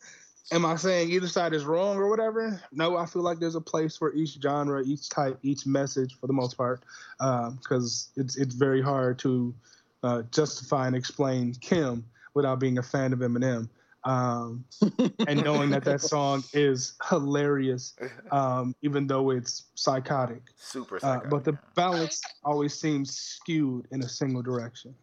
Am I saying either side is wrong or whatever? No, I feel like there's a place for each genre, each type, each message for the most part, because it's it's very hard to uh, justify and explain Kim without being a fan of Eminem, um, (laughs) and knowing that that song is hilarious, um, even though it's psychotic. Super Uh, psychotic. but the balance always seems skewed in a single direction.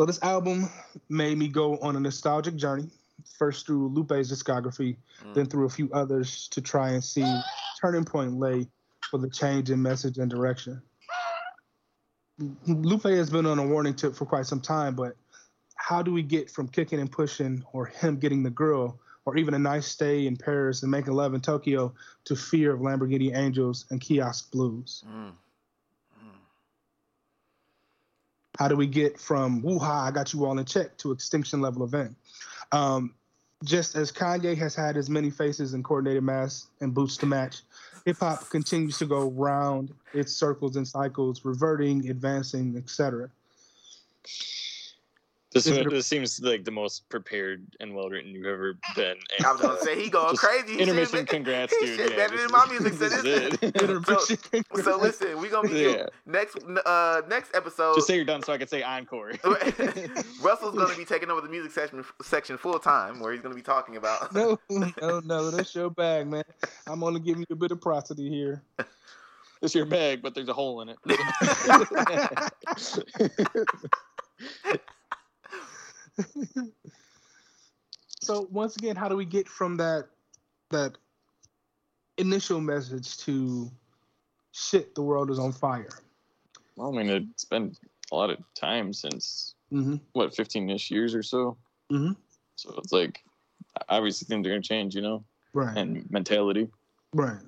So this album made me go on a nostalgic journey, first through Lupe's discography, Mm. then through a few others to try and see turning point lay for the change in message and direction. Lupe has been on a warning tip for quite some time, but how do we get from kicking and pushing or him getting the girl or even a nice stay in Paris and making love in Tokyo to fear of Lamborghini Angels and Kiosk Blues? Mm. How do we get from woo ha, I got you all in check to extinction level event? Um, just as Kanye has had as many faces and coordinated masks and boots to match, hip hop continues to go round its circles and cycles, reverting, advancing, etc. This Is one, this seems like the most prepared and well written you've ever been. And I was gonna say he going crazy. He intermission, congrats, dude. shit Yeah, better this than my music. So this this is it. (laughs) Intermission. So listen, we gonna be Yeah. next uh next episode. Just say you're done so I can say encore. (laughs) (laughs) Russell's gonna be taking over the music section section full time, where he's gonna be talking about. no, no, no, that's your bag, man. I'm only giving you a bit of prosody here. It's your bag, but there's a hole in it. (laughs) So once again, how do we get from that that initial message to shit? The world is on fire. well, I mean, it's been a lot of time since Mm-hmm. what 15ish years or so. Mhm. So it's like obviously things are gonna change, you know, Right. and mentality. right.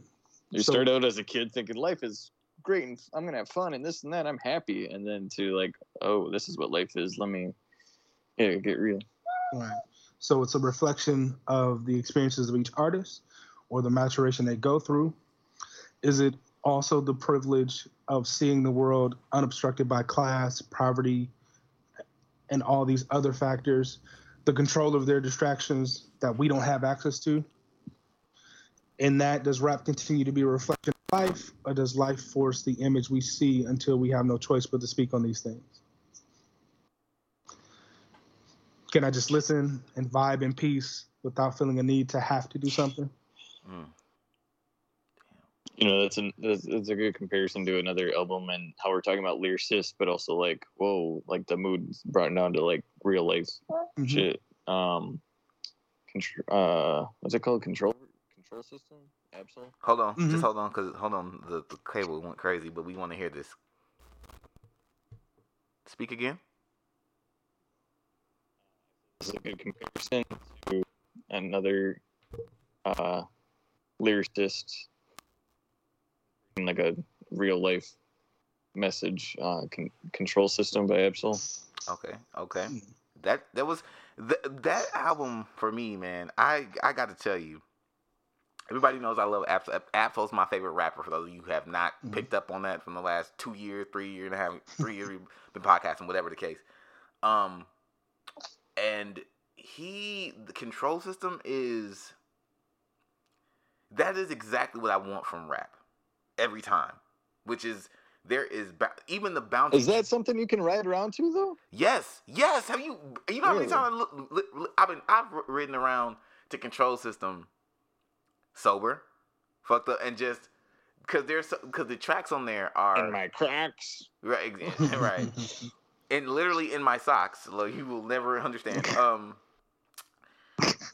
You So- start out as a kid thinking life is great and I'm gonna have fun and this and that. I'm happy, and then to like, oh, this is what life is. Let me, yeah, get real. Right. So it's a reflection of the experiences of each artist or the maturation they go through. Is it also the privilege of seeing the world unobstructed by class, poverty, and all these other factors, the control of their distractions that we don't have access to? In that, does rap continue to be a reflection of life, or does life force the image we see until we have no choice but to speak on these things? Can I just listen and vibe in peace without feeling a need to have to do something? Mm. You know, that's, an, that's that's a good comparison to another album and how we're talking about lyricists, but also like, whoa, like the mood brought down to like real life Mhm. shit. Um, contr- uh, what's it called? Control control system. Ab-Soul. Hold on, Mhm. just hold on, cause hold on, the, the cable went crazy, but we want to hear this. Speak again. This is a good comparison to another uh, lyricist in like a real life message uh, con- control system by Ab-Soul. Okay, okay. That that was th- that album for me, man. I I got to tell you, everybody knows I love Ab-Soul. Ab-Soul's my favorite rapper. For those of you who have not Mhm. picked up on that from the last two years, three year and a half, three years been podcasting, whatever the case. Um, and he the control system is that is exactly what I want from rap every time, which is there is ba- even the bounty. Is that something you can ride around to though? Yes, yes. Have you? You know how many times I look, look, look- I've been I've ridden around to control system sober, fucked up, and just because there's because the tracks on there are In my cracks. right, (laughs) right, (laughs) and literally in my socks. Like, you will never (laughs) understand. Um,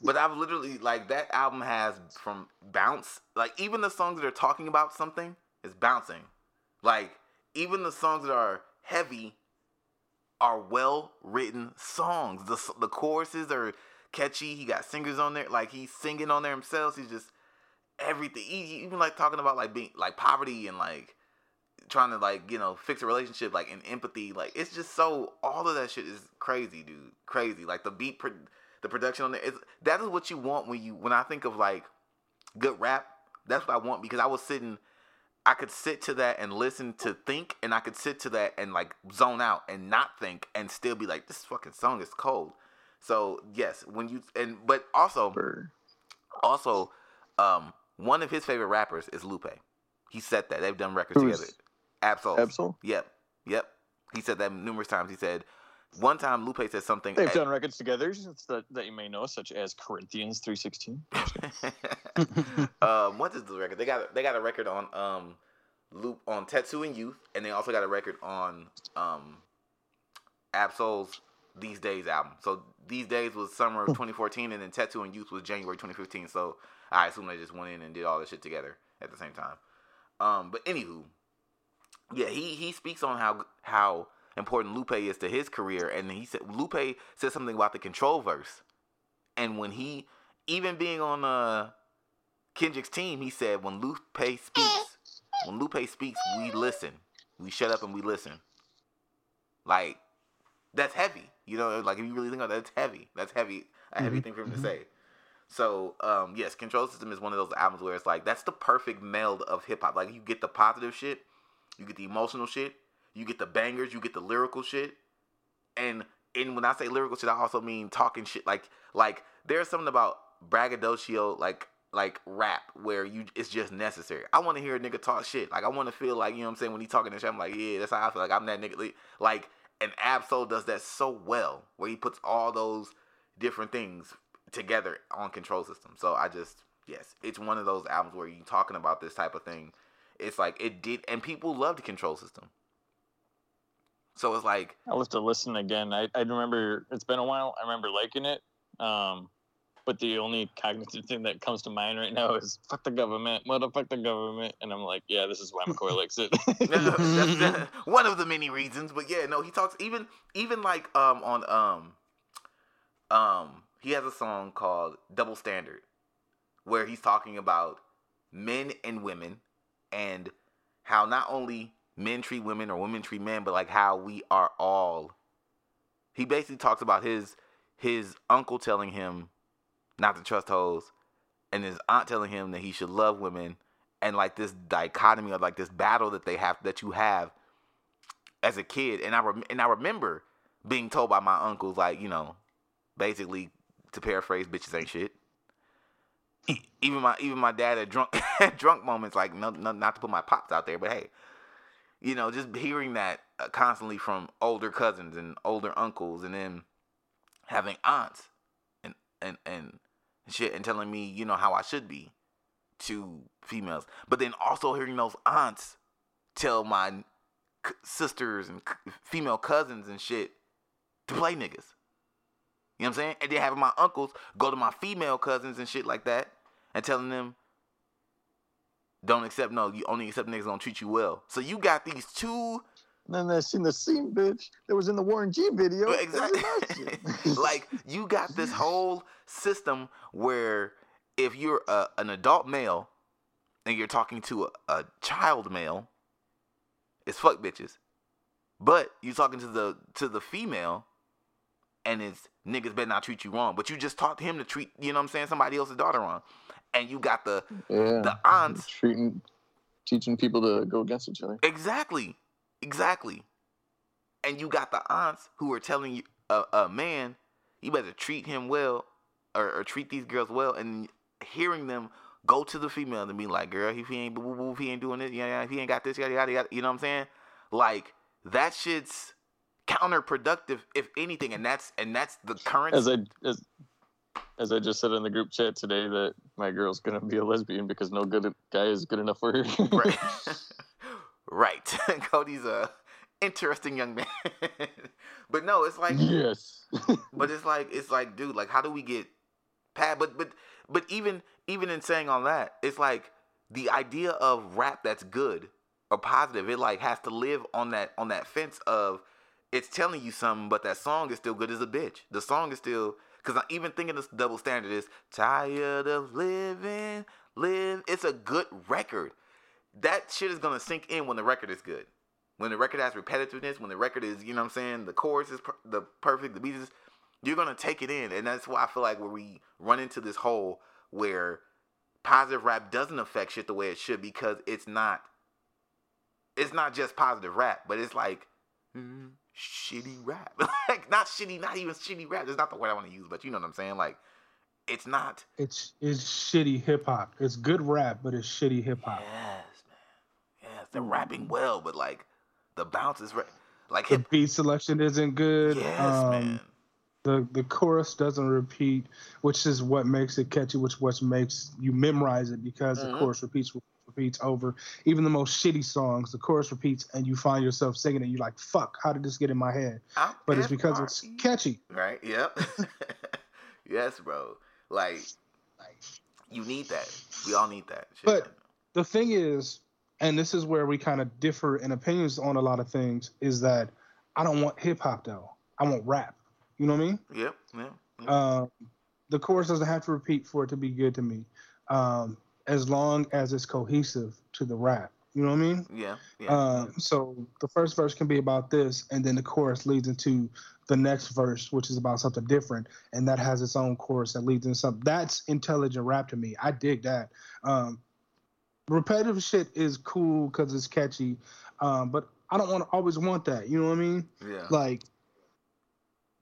but I've literally like that album has from bounce like even the songs that are talking about something is bouncing. Like even the songs that are heavy are well written songs. The the choruses are catchy. He got singers on there, like he's singing on there himself. He's just everything. E- Even like talking about like being like poverty and like trying to like you know fix a relationship like in empathy like it's just so all of that shit is crazy dude crazy like the beat pro- the production on it is that is what you want when you when i think of like good rap that's what i want because i was sitting i could sit to that and listen to think and i could sit to that and like zone out and not think and still be like this fucking song is cold. So yes when you and but also also um one of his favorite rappers is lupe. He said that they've done records Who's- together Ab-Soul. Ab-Soul? Yep. Yep. He said that numerous times. He said one time Lupe said something. They've done records together that, that you may know, such as Corinthians 316. (laughs) (laughs) um, what is the record? They got they got a record on um Lupe on Tetsuo and Youth, and they also got a record on um Ab-Soul's These Days album. So These Days was summer of (laughs) 2014, and then Tetsuo and Youth was January 2015. So I assume they just went in and did all this shit together at the same time. Um, but anywho, yeah, he he speaks on how how important Lupe is to his career, and he said Lupe said something about the control verse, and when he even being on uh Kendrick's team, he said when Lupe speaks, when Lupe speaks, we listen, we shut up and we listen. Like that's heavy, you know. Like if you really think about that, it's heavy. That's heavy, a heavy Mhm, thing for him to mhm. say. So um, yes, Control System is one of those albums where it's like that's the perfect meld of hip hop. Like you get the positive shit, you get the emotional shit, you get the bangers, you get the lyrical shit, and and when I say lyrical shit, I also mean talking shit. Like like there's something about braggadocio like like rap where you it's just necessary. I want to hear a nigga talk shit. Like I want to feel like you know what I'm saying when he talking that shit. I'm like yeah, that's how I feel. Like I'm that nigga. Like and Ab-Soul does that so well where he puts all those different things together on Control System. So I just yes, it's one of those albums where you talking about this type of thing. It's like it did, and people loved Control System. So it's like I'll have to listen again. I, I remember it's been a while. I remember liking it. Um, but the only cognitive thing that comes to mind right now is fuck the government, motherfuck the government. And I'm like, yeah, this is why McCoy likes it. (laughs) that's one of the many reasons. But yeah, no, he talks even even like um on um um he has a song called Double Standard where he's talking about men and women and how not only men treat women or women treat men, but like how we are all. He basically talks about his his uncle telling him not to trust hoes, and his aunt telling him that he should love women, and like this dichotomy of like this battle that they have that you have as a kid. And I rem- and I remember being told by my uncles like you know, basically to paraphrase, bitches ain't shit. (laughs) Even my even my dad at drunk (laughs) drunk moments like no, no not to put my pops out there, but hey, you know just hearing that uh, constantly from older cousins and older uncles, and then having aunts and and and shit and telling me you know how I should be to females, but then also hearing those aunts tell my sisters and female cousins and shit to play niggas. You know what I'm saying? And then having my uncles go to my female cousins and shit like that and telling them, don't accept, no, you only accept niggas gonna treat you well. So you got these two, then I seen the same bitch that was in the Warren G video. Well, It was in that exactly. (laughs) like you got this (laughs) whole system where if you're a, an adult male and you're talking to a, a child male, it's fuck bitches. But you're talking to the to the female, and it's niggas better not treat you wrong. But you just taught him to treat, you know what I'm saying, somebody else's daughter wrong. And you got the yeah. the aunts treating, teaching people to go against each other. Exactly. Exactly. And you got the aunts who are telling you, a uh, uh, man, you better treat him well or, or treat these girls well. And hearing them go to the female and be like, girl, if he ain't boo boo boo, if he ain't doing this, yeah, yeah, if he ain't got this, yada, yada, yada, you know what I'm saying? Like, that shit's counterproductive, if anything. And that's, and that's the current. As I as, as I just said in the group chat today, that my girl's gonna be a lesbian because no good guy is good enough for her. right. (laughs) (laughs) right. (laughs) Cody's a interesting young man. but no, it's like, yes. But it's like it's like, dude, like how do we get Pat? but but but even even in saying all that, it's like the idea of rap that's good or positive, it like has to live on that on that fence of it's telling you something, but that song is still good as a bitch. The song is still Because I'm even thinking this double standard is tired of living, live. It's a good record. That shit is gonna sink in when the record is good. When the record has repetitiveness, when the record is, you know what I'm saying, the chorus is per- the perfect, the beats is, you're gonna take it in, and that's why I feel like where we run into this hole where positive rap doesn't affect shit the way it should because it's not. It's not just positive rap, but it's like mm, shitty rap. (laughs) like not shitty, not even shitty rap. That's not the word I want to use, but you know what I'm saying. Like it's not. It's it's shitty hip hop. It's good rap, but it's shitty hip hop. Yes, man. Yes, they're rapping well, but like the bounce is like The beat selection isn't good. Yes, um, man. The the chorus doesn't repeat, which is what makes it catchy, which what makes you memorize it because Mhm. the chorus repeats repeats over. Even the most shitty songs, the chorus repeats, and you find yourself singing it. You're like, "Fuck, how did this get in my head?" I'm But it's because it's catchy. Right. Yep. (laughs) yes, bro. Like, you need that. We all need that. Shit. But- the thing is, and this is where we kind of differ in opinions on a lot of things, is that I don't want hip hop though. I want rap. You know what I mean? yep. Yep. Um, the chorus doesn't have to repeat for it to be good to me, um, as long as it's cohesive to the rap. You know what I mean? yeah. Yeah. Um, so the first verse can be about this, and then the chorus leads into the next verse, which is about something different, and that has its own chorus that leads into something. That's intelligent rap to me. I dig that. Um, repetitive shit is cool because it's catchy, um, but I don't want to always want that. You know what I mean? yeah. Like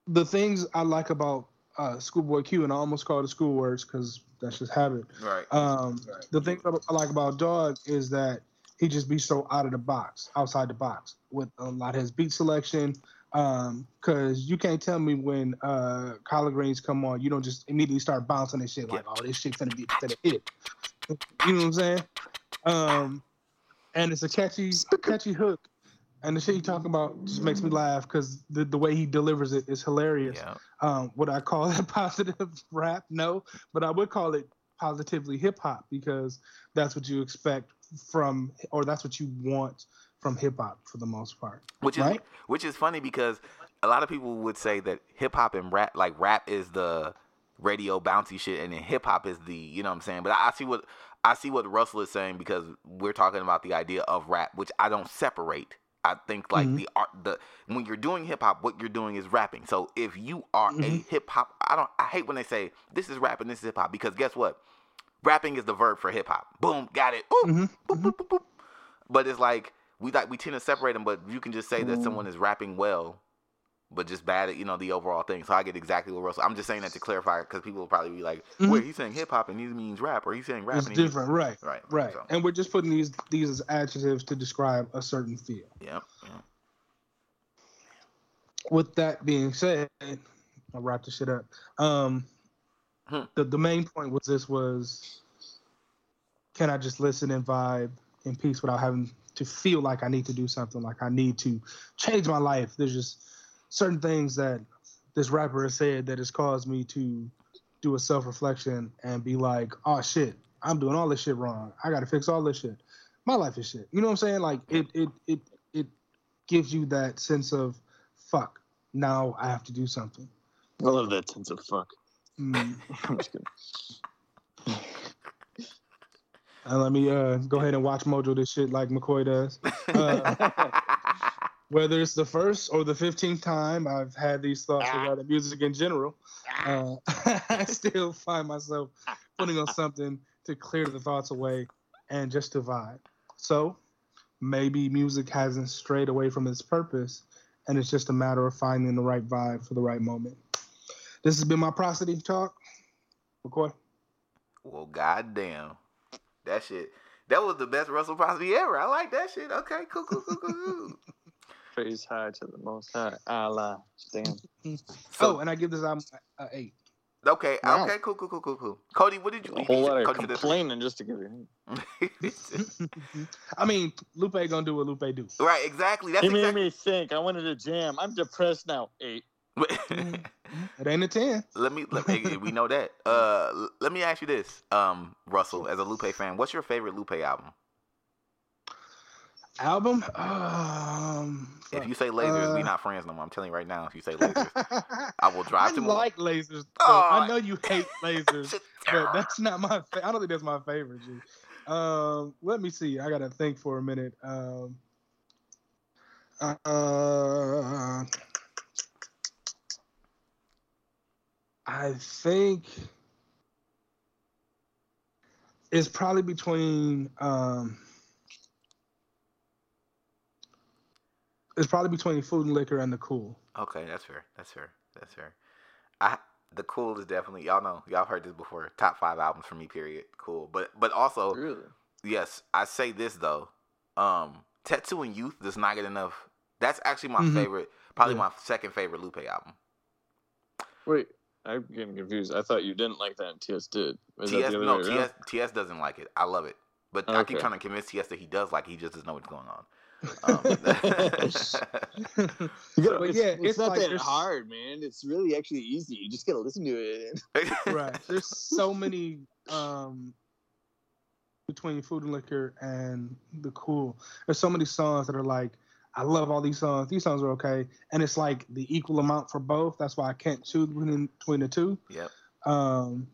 the things I like about uh, Schoolboy Q, and I almost call it school words because that's just habit. right. Um, the thing that I like about Dog is that he just be so out of the box, outside the box, with a lot of his beat selection. Um, cause you can't tell me when uh collard greens come on, you don't just immediately start bouncing and shit like, oh, this shit finna be finna hit. You know what I'm saying? Um, and it's a catchy, catchy hook. And the shit you talking about just makes me laugh because the, the way he delivers it is hilarious. yeah. Um, would I call it (laughs) positive rap? No, but I would call it positively hip hop because that's what you expect from, or that's what you want from hip hop for the most part. Which is Right? which is funny because a lot of people would say that hip hop and rap, like rap, is the radio bouncy shit, and then hip hop is the, you know what I'm saying. But I see what I see what Russell is saying because we're talking about the idea of rap, which I don't separate. I think like Mhm. the art, the when you're doing hip hop, what you're doing is rapping. So if you are a Mhm. hip hop, I don't, I hate when they say this is rapping, this is hip hop because guess what? Rapping is the verb for hip hop. Boom, got it. Ooh, Mhm, boop, boop, boop, boop. But it's like we like we tend to separate them, but you can just say that someone is rapping well, but just bad at you know the overall thing. So I get exactly what Russell. I'm just saying that to clarify because people will probably be like, Mhm. "Wait, he's saying hip hop and he means rap, or he's saying rap It's and different, right? Right, Right. so. And we're just putting these these as adjectives to describe a certain feel. Yep. yep. with that being said, I'll wrap this shit up. Um, Hmm. the the main point was this was, can I just listen and vibe in peace without having to feel like I need to do something, like I need to change my life? There's just certain things that this rapper has said that has caused me to do a self reflection and be like, oh shit, I'm doing all this shit wrong. I got to fix all this shit. My life is shit. You know what I'm saying? Like it it it it gives you that sense of fuck. Now I have to do something. I love that sense of fuck. Mm. (laughs) I'm just kidding. And let me uh, go ahead and watch Mojo this shit like McCoy does. (laughs) Uh, whether it's the first or the fifteenth time I've had these thoughts regarding music in general, uh, (laughs) I still find myself putting on something to clear the thoughts away and just to vibe. So maybe music hasn't strayed away from its purpose, and it's just a matter of finding the right vibe for the right moment. This has been my prosody talk. McCoy. well, goddamn, that shit. That was the best Russell Crosby ever. I like that shit. Okay, cool, cool, cool, cool. cool. (laughs) Praise high to the most high. Allah. Damn. oh, and I give this album a, a eight. Okay, Wow. okay, cool, cool, cool, cool, cool. Cody, what did you? A whole lot of Cody said complaining just to give you. (laughs) I mean, Lupe gonna do what Lupe do. right, exactly. That's He made exactly. me think. I wanted to jam. I'm depressed now. Eight. (laughs) It ain't a ten. let me let me we know that. Uh let me ask you this, um, Russell, as a Lupe fan, what's your favorite Lupe album? Album? Um, If you say lasers, we uh, not friends no more. I'm telling you right now. If you say lasers, (laughs) I will drive I to. like lasers. Oh, I know you hate (laughs) lasers, but that's not my. Fa- I don't think that's my favorite. G. Um, let me see. I gotta think for a minute. Um, uh, I think it's probably between. Um, it's probably between food and liquor and the cool. Okay, that's fair. That's fair. That's fair. I the cool is definitely y'all know y'all heard this before. Top five albums for me. Period. Cool. But but also Really? yes, I say this though. Um, Tetsuo and Youth does not get enough. That's actually my Mhm. favorite. Probably Yeah. my second favorite Lupe album. Wait, I'm getting confused. I thought you didn't like that and TS did. Was that TS the other no way around? TS TS doesn't like it. I love it, but I keep trying to convince TS that he does like. it. He just doesn't know what's going on. Um, (laughs) (laughs) You gotta- But it's, yeah, it's, it's not like that there's- hard, man. It's really actually easy. You just gotta listen to it. (laughs) right. There's so many um between food and liquor and the cool. There's so many songs that are like, I love all these songs. These songs are okay, and it's like the equal amount for both. That's why I can't choose between between the two. Yep. Um,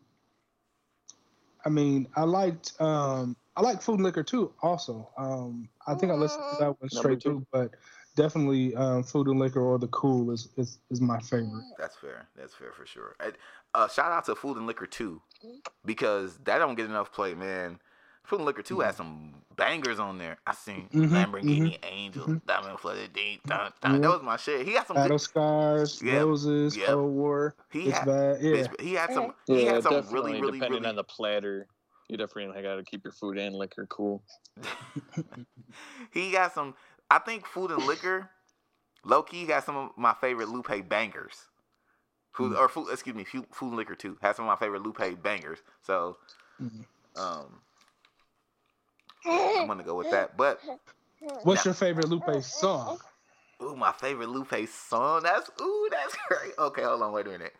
I mean, I liked um I like food and liquor too. Also, um, I think I listened to that one straight two. through, but definitely um, food and liquor or the cool is is, is my favorite. That's fair. That's fair for sure. And, uh, shout out to Food and Liquor too, because that don't get enough play, man. Food and Liquor 2 has some bangers on there. I seen Mhm, Lamborghini Angel, mhm. Diamond Flooded Deep. Dun, dun. That was my shit. He had some. Battle Good, scars, Yeah, roses, yeah. Cold War. he It's had. bad. Yeah. He had some. He had some really, really, depending really. on the platter, you definitely gotta keep your food and liquor cool. (laughs) he got some. I think Food and Liquor, low key, got some of my favorite Lupe bangers. Food Mm. or food, excuse me, Food, food and Liquor too has some of my favorite Lupe bangers. So, Mhm. um, I'm gonna go with that. But What's your favorite Lupe song? ooh, my favorite Lupe song. That's ooh, that's (laughs) great. Okay, hold on, wait a minute.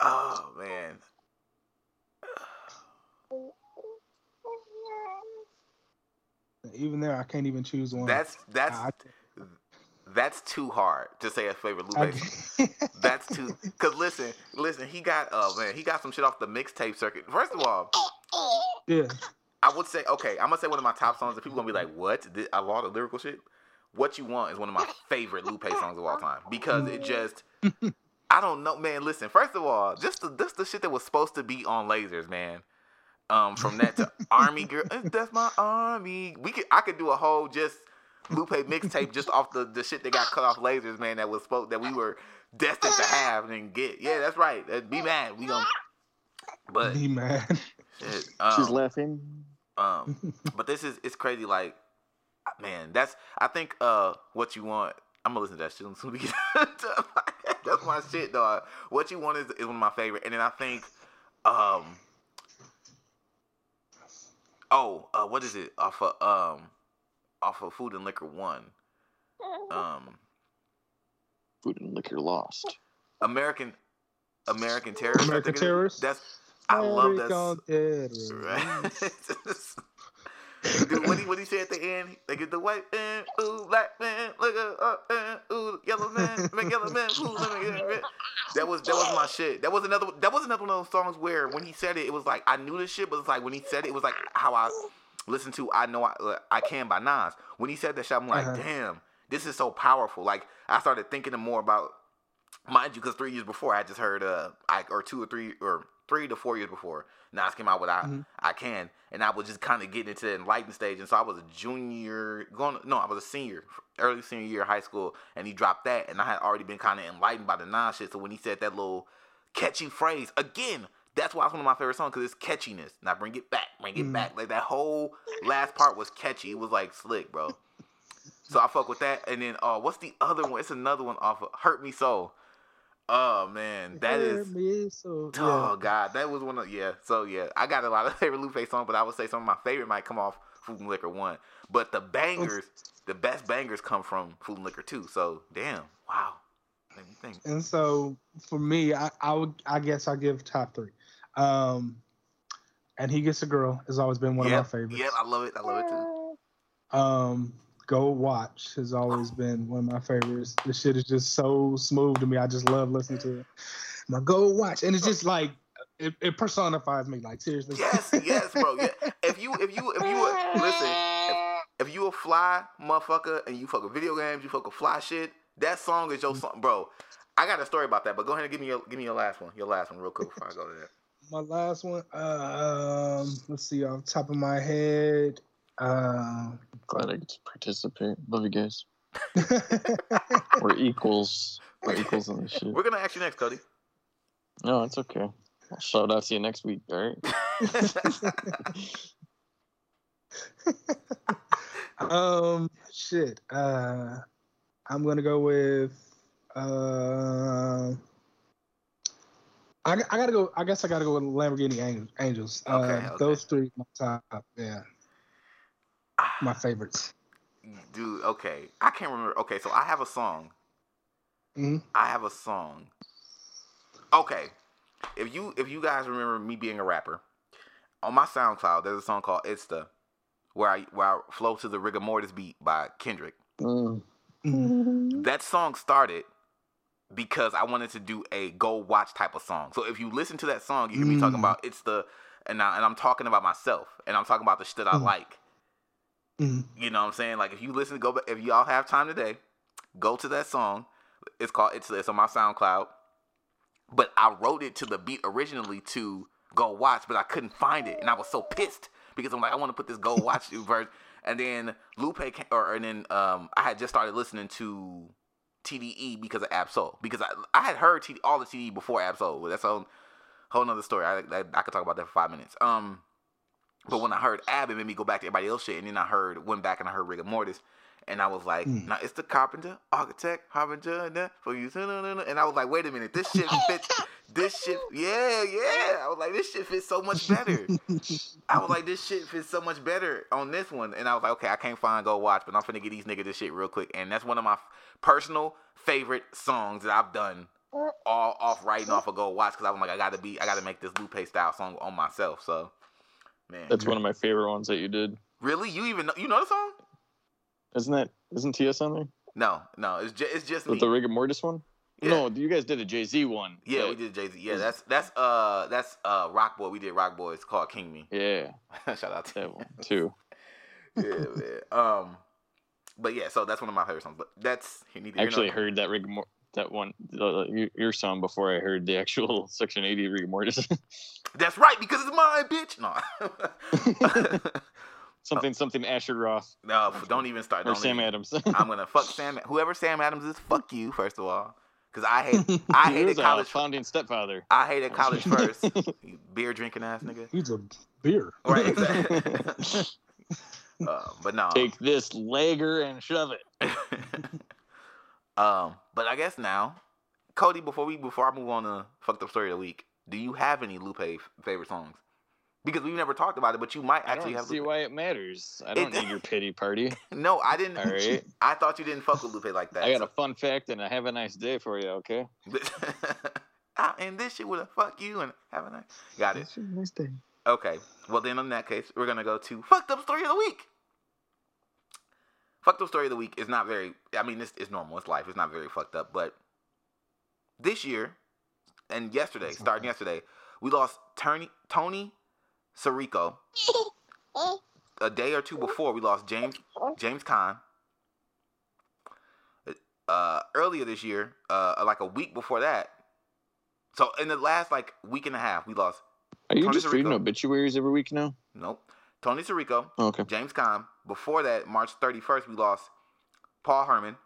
Oh man, Even there, I can't even choose one. that's that's I, that's too hard to say a favorite Lupe. Song. (laughs) That's too. Cause listen, listen, he got oh man, he got some shit off the mixtape circuit. First of all, yeah. I would say okay, I'm gonna say one of my top songs. And people gonna be like, "What? Did a lot of lyrical shit?" What you want is one of my favorite Lupe songs of all time because it just. I don't know, man. Listen, first of all, just the just the shit that was supposed to be on lasers, man. Um, from that to Army Girl, that's my army. We could, I could do a whole just Lupe mixtape just off the, the shit that got cut off lasers, man. That was spoke that we were destined to have and get. Yeah, that's right. Uh, Be mad. We gonna. But Be mad. shit, She's um, laughing. um, but this is it's crazy. Like, man, that's I think uh what you want. I'm gonna listen to that shit as soon as we get (laughs) to my- That's my shit, dog. What you want is, is one of my favorite, and then I think, um, oh, uh, what is it off of um, off of Food and Liquor One, um, Food and liquor lost. American American Terrorist. American think it is. Terrorist? That's I love that. American terrorist. (laughs) Right. (laughs) What he what he said at the end? They get the white man, ooh, black man, look at uh, man, ooh, yellow man, make yellow man, ooh, let me get it. That was that was my shit. That was another that was another one of those songs where when he said it, it was like I knew this shit, but it's like when he said it, it was like how I listened to I know I, uh, I can by Nas. When he said that shit, I'm like, Uh-huh. damn, this is so powerful. Like I started thinking more about mind you, because three years before I just heard uh I or two or three or three to four years before Nas came out with I Mhm. I can, and I was just kind of getting into the enlightened stage, and so I was a junior going no I was a senior early senior year of high school, and he dropped that, and I had already been kind of enlightened by the Nas shit. So when he said that little catchy phrase again. That's why it's one of my favorite songs because it's catchiness. Now bring it back, bring it Mm. back. Like that whole last part was catchy. It was like slick, bro. So I fuck with that. And then uh what's the other one? It's another one off of Hurt Me Soul. Oh man, that is so- yeah. Oh god, that was one of yeah. So yeah, I got a lot of (laughs) favorite Lupe songs, but I would say some of my favorite might come off Food and Liquor one. But the bangers, the best bangers come from Food and Liquor two. So damn, wow. Think. And so for me, I, I would I guess I give top three. Um, and he gets a girl has always been one yep, of my favorites. Yeah, I love it. I love it too. Um, Gold Watch has always been one of my favorites. This shit is just so smooth to me. I just love listening to it. My Gold Watch, and it's just like it, it personifies me. Like seriously. Yes, yes, bro. Yeah. If you if you if you were, listen, if, if you a fly motherfucker and you fuck with video games, you fuck with fly shit. That song is your song, bro. I got a story about that, but go ahead and give me your give me your last one. Your last one, real quick before I go to that. My last one. Um, let's see off the top of my head. Um, Glad I get to participate. Love you guys. (laughs) We're equals. We're equals on this shit. We're gonna ask you next, Cody. No, it's okay. I'll shout out to you next week. All right. (laughs) um, shit. Uh, I'm gonna go with. Uh, I, I gotta go. I guess I gotta go with Lamborghini Angels. Angels. Uh, Okay, okay. Those three, my top. Yeah, my favorites. Dude, okay. I can't remember. Okay, so I have a song. Mhm. I have a song. Okay. If you if you guys remember me being a rapper, on my SoundCloud there's a song called It's the where I where I flow to the Rigamortus beat by Kendrick. Mm. That song started because I wanted to do a Gold Watch type of song. So if you listen to that song, you hear me talking Mm. about it's the and I, and I'm talking about myself and I'm talking about the shit that I Mm. like. Mhm. You know what I'm saying? Like if you listen, to go back. If y'all have time today, go to that song. It's called. It's, it's on my SoundCloud. But I wrote it to the beat originally to Gold Watch, but I couldn't find it, and I was so pissed because I'm like, I want to put this Gold Watch (laughs) you verse. And then Lupe, came, or and then um, I had just started listening to TDE because of Ab-Soul because I I had heard TD, all the TDE before Ab-Soul. That's a whole, whole nother story. I, I I could talk about that for five minutes. Um. But when I heard Ab, it made me go back to everybody else shit, and then I heard went back and I heard Rigamortus, and I was like, Mm. now it's the carpenter, architect, harbinger, and that for you, and I was like, wait a minute, this shit fits, this shit, (laughs) yeah, yeah. I was like, this shit fits so much better. (laughs) I was like, this shit fits so much better on this one, and I was like, okay, I can't find Gold Watch, but I'm finna get these niggas this shit real quick, and that's one of my f- personal favorite songs that I've done. All off writing off of Gold Watch because I'm like I gotta be I gotta make this Lupe style song on myself so man That's one of my favorite ones that you did. Really? You even know, you know the song? Isn't that isn't TS on there No, no. It's just it's just me. the Rigamortus one? Yeah. No, you guys did a Jay Z one. yeah, right? we did Jay Z. Yeah, that's that's uh that's uh Rock Boy. We did Rock Boy. It's called King Me. Yeah, (laughs) Shout out to that him. one too. (laughs) yeah, man. Um, but yeah, so that's one of my favorite songs. But that's you need to I actually heard that rigor that one uh, your, your song before I heard the actual (laughs) Section 80 Rigamortus. That's right because it's mine, bitch. No, (laughs) (laughs) something something Asher Roth. no. Don't even start. or Don't Sam even- Adams. I'm gonna (laughs) fuck Sam. Whoever Sam Adams is, fuck you first of all. Because I hate I He hated a college. founding stepfather. I hated college first. You beer drinking ass nigga. He's a beer. Right. Exactly. uh, but no. Take this Lager and shove it. um, but I guess now, Cody, before we before I move on to fucked up story of the week, do you have any Lupe f- favorite songs? Because we've never talked about it, but you might I actually don't have. see Lupe. why it matters. I don't It- need your pity party. (laughs) No, I didn't. All (laughs) right. I thought you didn't fuck with Lupe like that. (laughs) I got a fun fact and I have a nice day for you. Okay. I end this shit with a fuck you and have a nice. Got it. Nice day. Okay. Well, then in that case, we're gonna go to fucked up story of the week. Fucked up story of the week is not very. I mean, it's, it's normal. It's life. It's not very fucked up. But this year and yesterday, starting yesterday, we lost Tony Tony Sirico. A day or two before, we lost James James Caan. Uh, earlier this year, uh, like a week before that. So in the last like week and a half, we lost. Are you Tony just reading obituaries every week now? Nope. Tony Sirico, Oh, okay. James Caan. Before that, March 31st, we lost Paul Herman.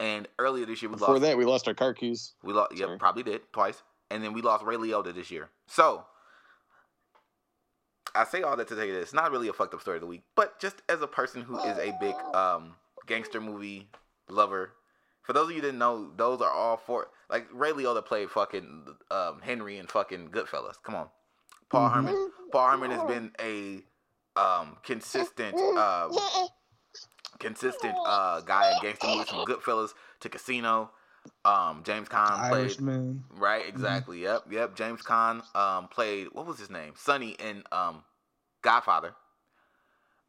And earlier this year, we Before lost. that, we lost our car keys. we lost. yeah, Sorry. probably did twice. And then we lost Ray Liotta this year. So I say all that to tell you this. It's not really a fucked up story of the week, but just as a person who is a big um, gangster movie lover. For those of you that didn't know, those are all four. Like Ray Liotta played fucking um, Henry and fucking Goodfellas. Come on, Paul Mhm. Herman. Paul Herman has been a um, consistent, uh, consistent uh, guy in gangster movies from Goodfellas to Casino. Um, James Caan played Irishman. right, exactly. Yep, yep. James Caan um, played what was his name? Sonny in um, Godfather.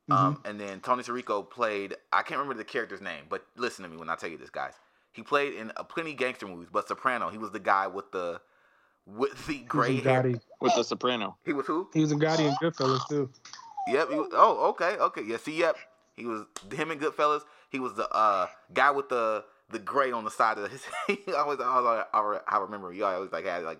Um, and then Tony Sirico played. I can't remember the character's name, but listen to me when I tell you this, guys. He played in a plenty gangster movies, but Soprano. He was the guy with the with the gray hair. With the Soprano. He was who? He was in Gotti and Goodfellas too. Yep. He was, oh, okay, okay. Yeah. See, yep. He was him and Goodfellas. He was the uh, guy with the the gray on the side of his. (laughs) he always, I always, I, I remember he always like had like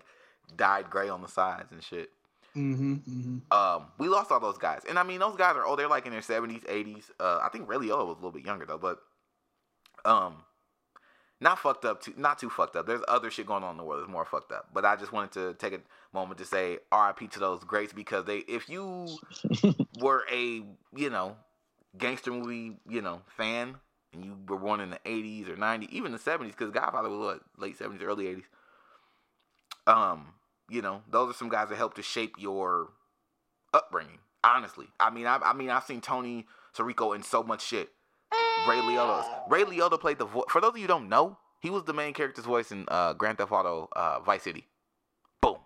dyed gray on the sides and shit. Mm-hmm. mm-hmm. Um, we lost all those guys, and I mean those guys are oh they're like in their seventies, eighties. Uh, I think Ray Liotta was a little bit younger though, but um, not fucked up too, not too fucked up. There's other shit going on in the world that's more fucked up. But I just wanted to take a moment to say R.I.P. to those greats because they, if you (laughs) were a you know gangster movie you know fan and you were born in the '80s or '90s, even the '70s, because Godfather was what late '70s, early '80s. Um, you know, those are some guys that help to shape your upbringing. Honestly, I mean, I, I mean, I've seen Tony Sirico in so much shit. Ray Liotta. Ray Liotta played the voice. For those of you who don't know, he was the main character's voice in uh, Grand Theft Auto uh, Vice City. Boom.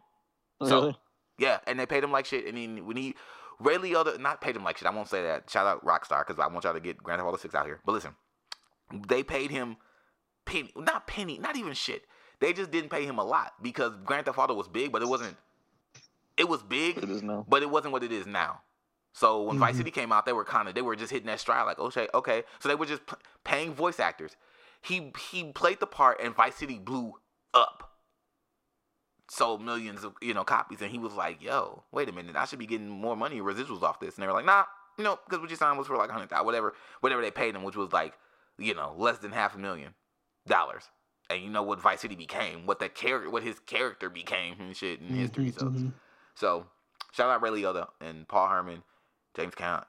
So Really? yeah, and they paid him like shit. And then when he Ray Liotta, not paid him like shit. I won't say that. Shout out Rockstar because I want y'all to get Grand Theft Auto Six out here. But listen, they paid him penny, not penny, not even shit. They just didn't pay him a lot because Grand Theft Auto was big, but it wasn't. It was big, It is now. but it wasn't what it is now. So when Vice Mhm. City came out, they were kind of they were just hitting that stride like, okay, okay. So they were just p- paying voice actors. He he played the part, and Vice City blew up, sold millions of you know copies, and he was like, yo, wait a minute, I should be getting more money residuals off this. And they were like, nah, you know, because what you signed was for like hundred thousand, whatever, whatever they paid him, which was like, you know, less than half a million dollars. And you know what Vice City became, what that character, what his character became and shit in history. So. Mhm. So, shout out Ray Liotta and Paul Herman, James Caan,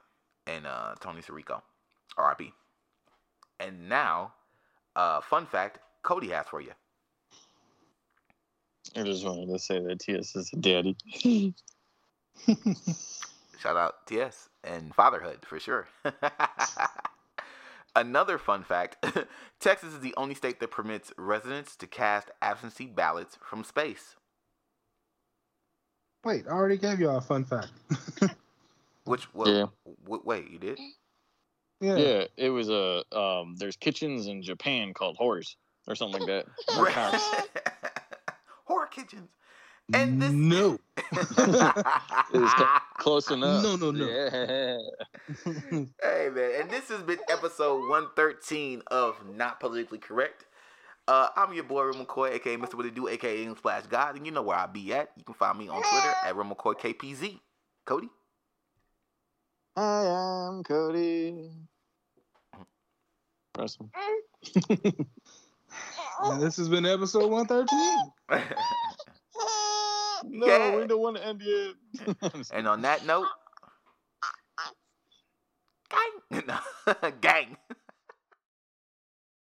and uh, Tony Sirico, R.I.P. And now, uh, fun fact: Cody has for you. I just wanted to say that TS is a daddy. (laughs) Shout out TS and fatherhood for sure. (laughs) Another fun fact: (laughs) Texas is the only state that permits residents to cast absentee ballots from space. Wait, I already gave y'all a fun fact. Which, well, Yeah. w- wait, you did? yeah. Yeah, it was a um. There's kitchens in Japan called whores or something like that. Or cows. Horror kitchens. And this No. It was cl- close enough. No, no, no. Yeah. (laughs) Hey man, and this has been episode 113 of Not Politically Correct. Uh, I'm your boy Rim McCoy, aka Mr. What It Do, aka English Splash God, and you know where I be at. You can find me on Twitter at Rim McCoy KPZ. Cody, I am Cody. Press him. (laughs) And this has been episode 113. (laughs) No, Yeah. we don't want to end yet. (laughs) and on that note, (laughs) gang, gang.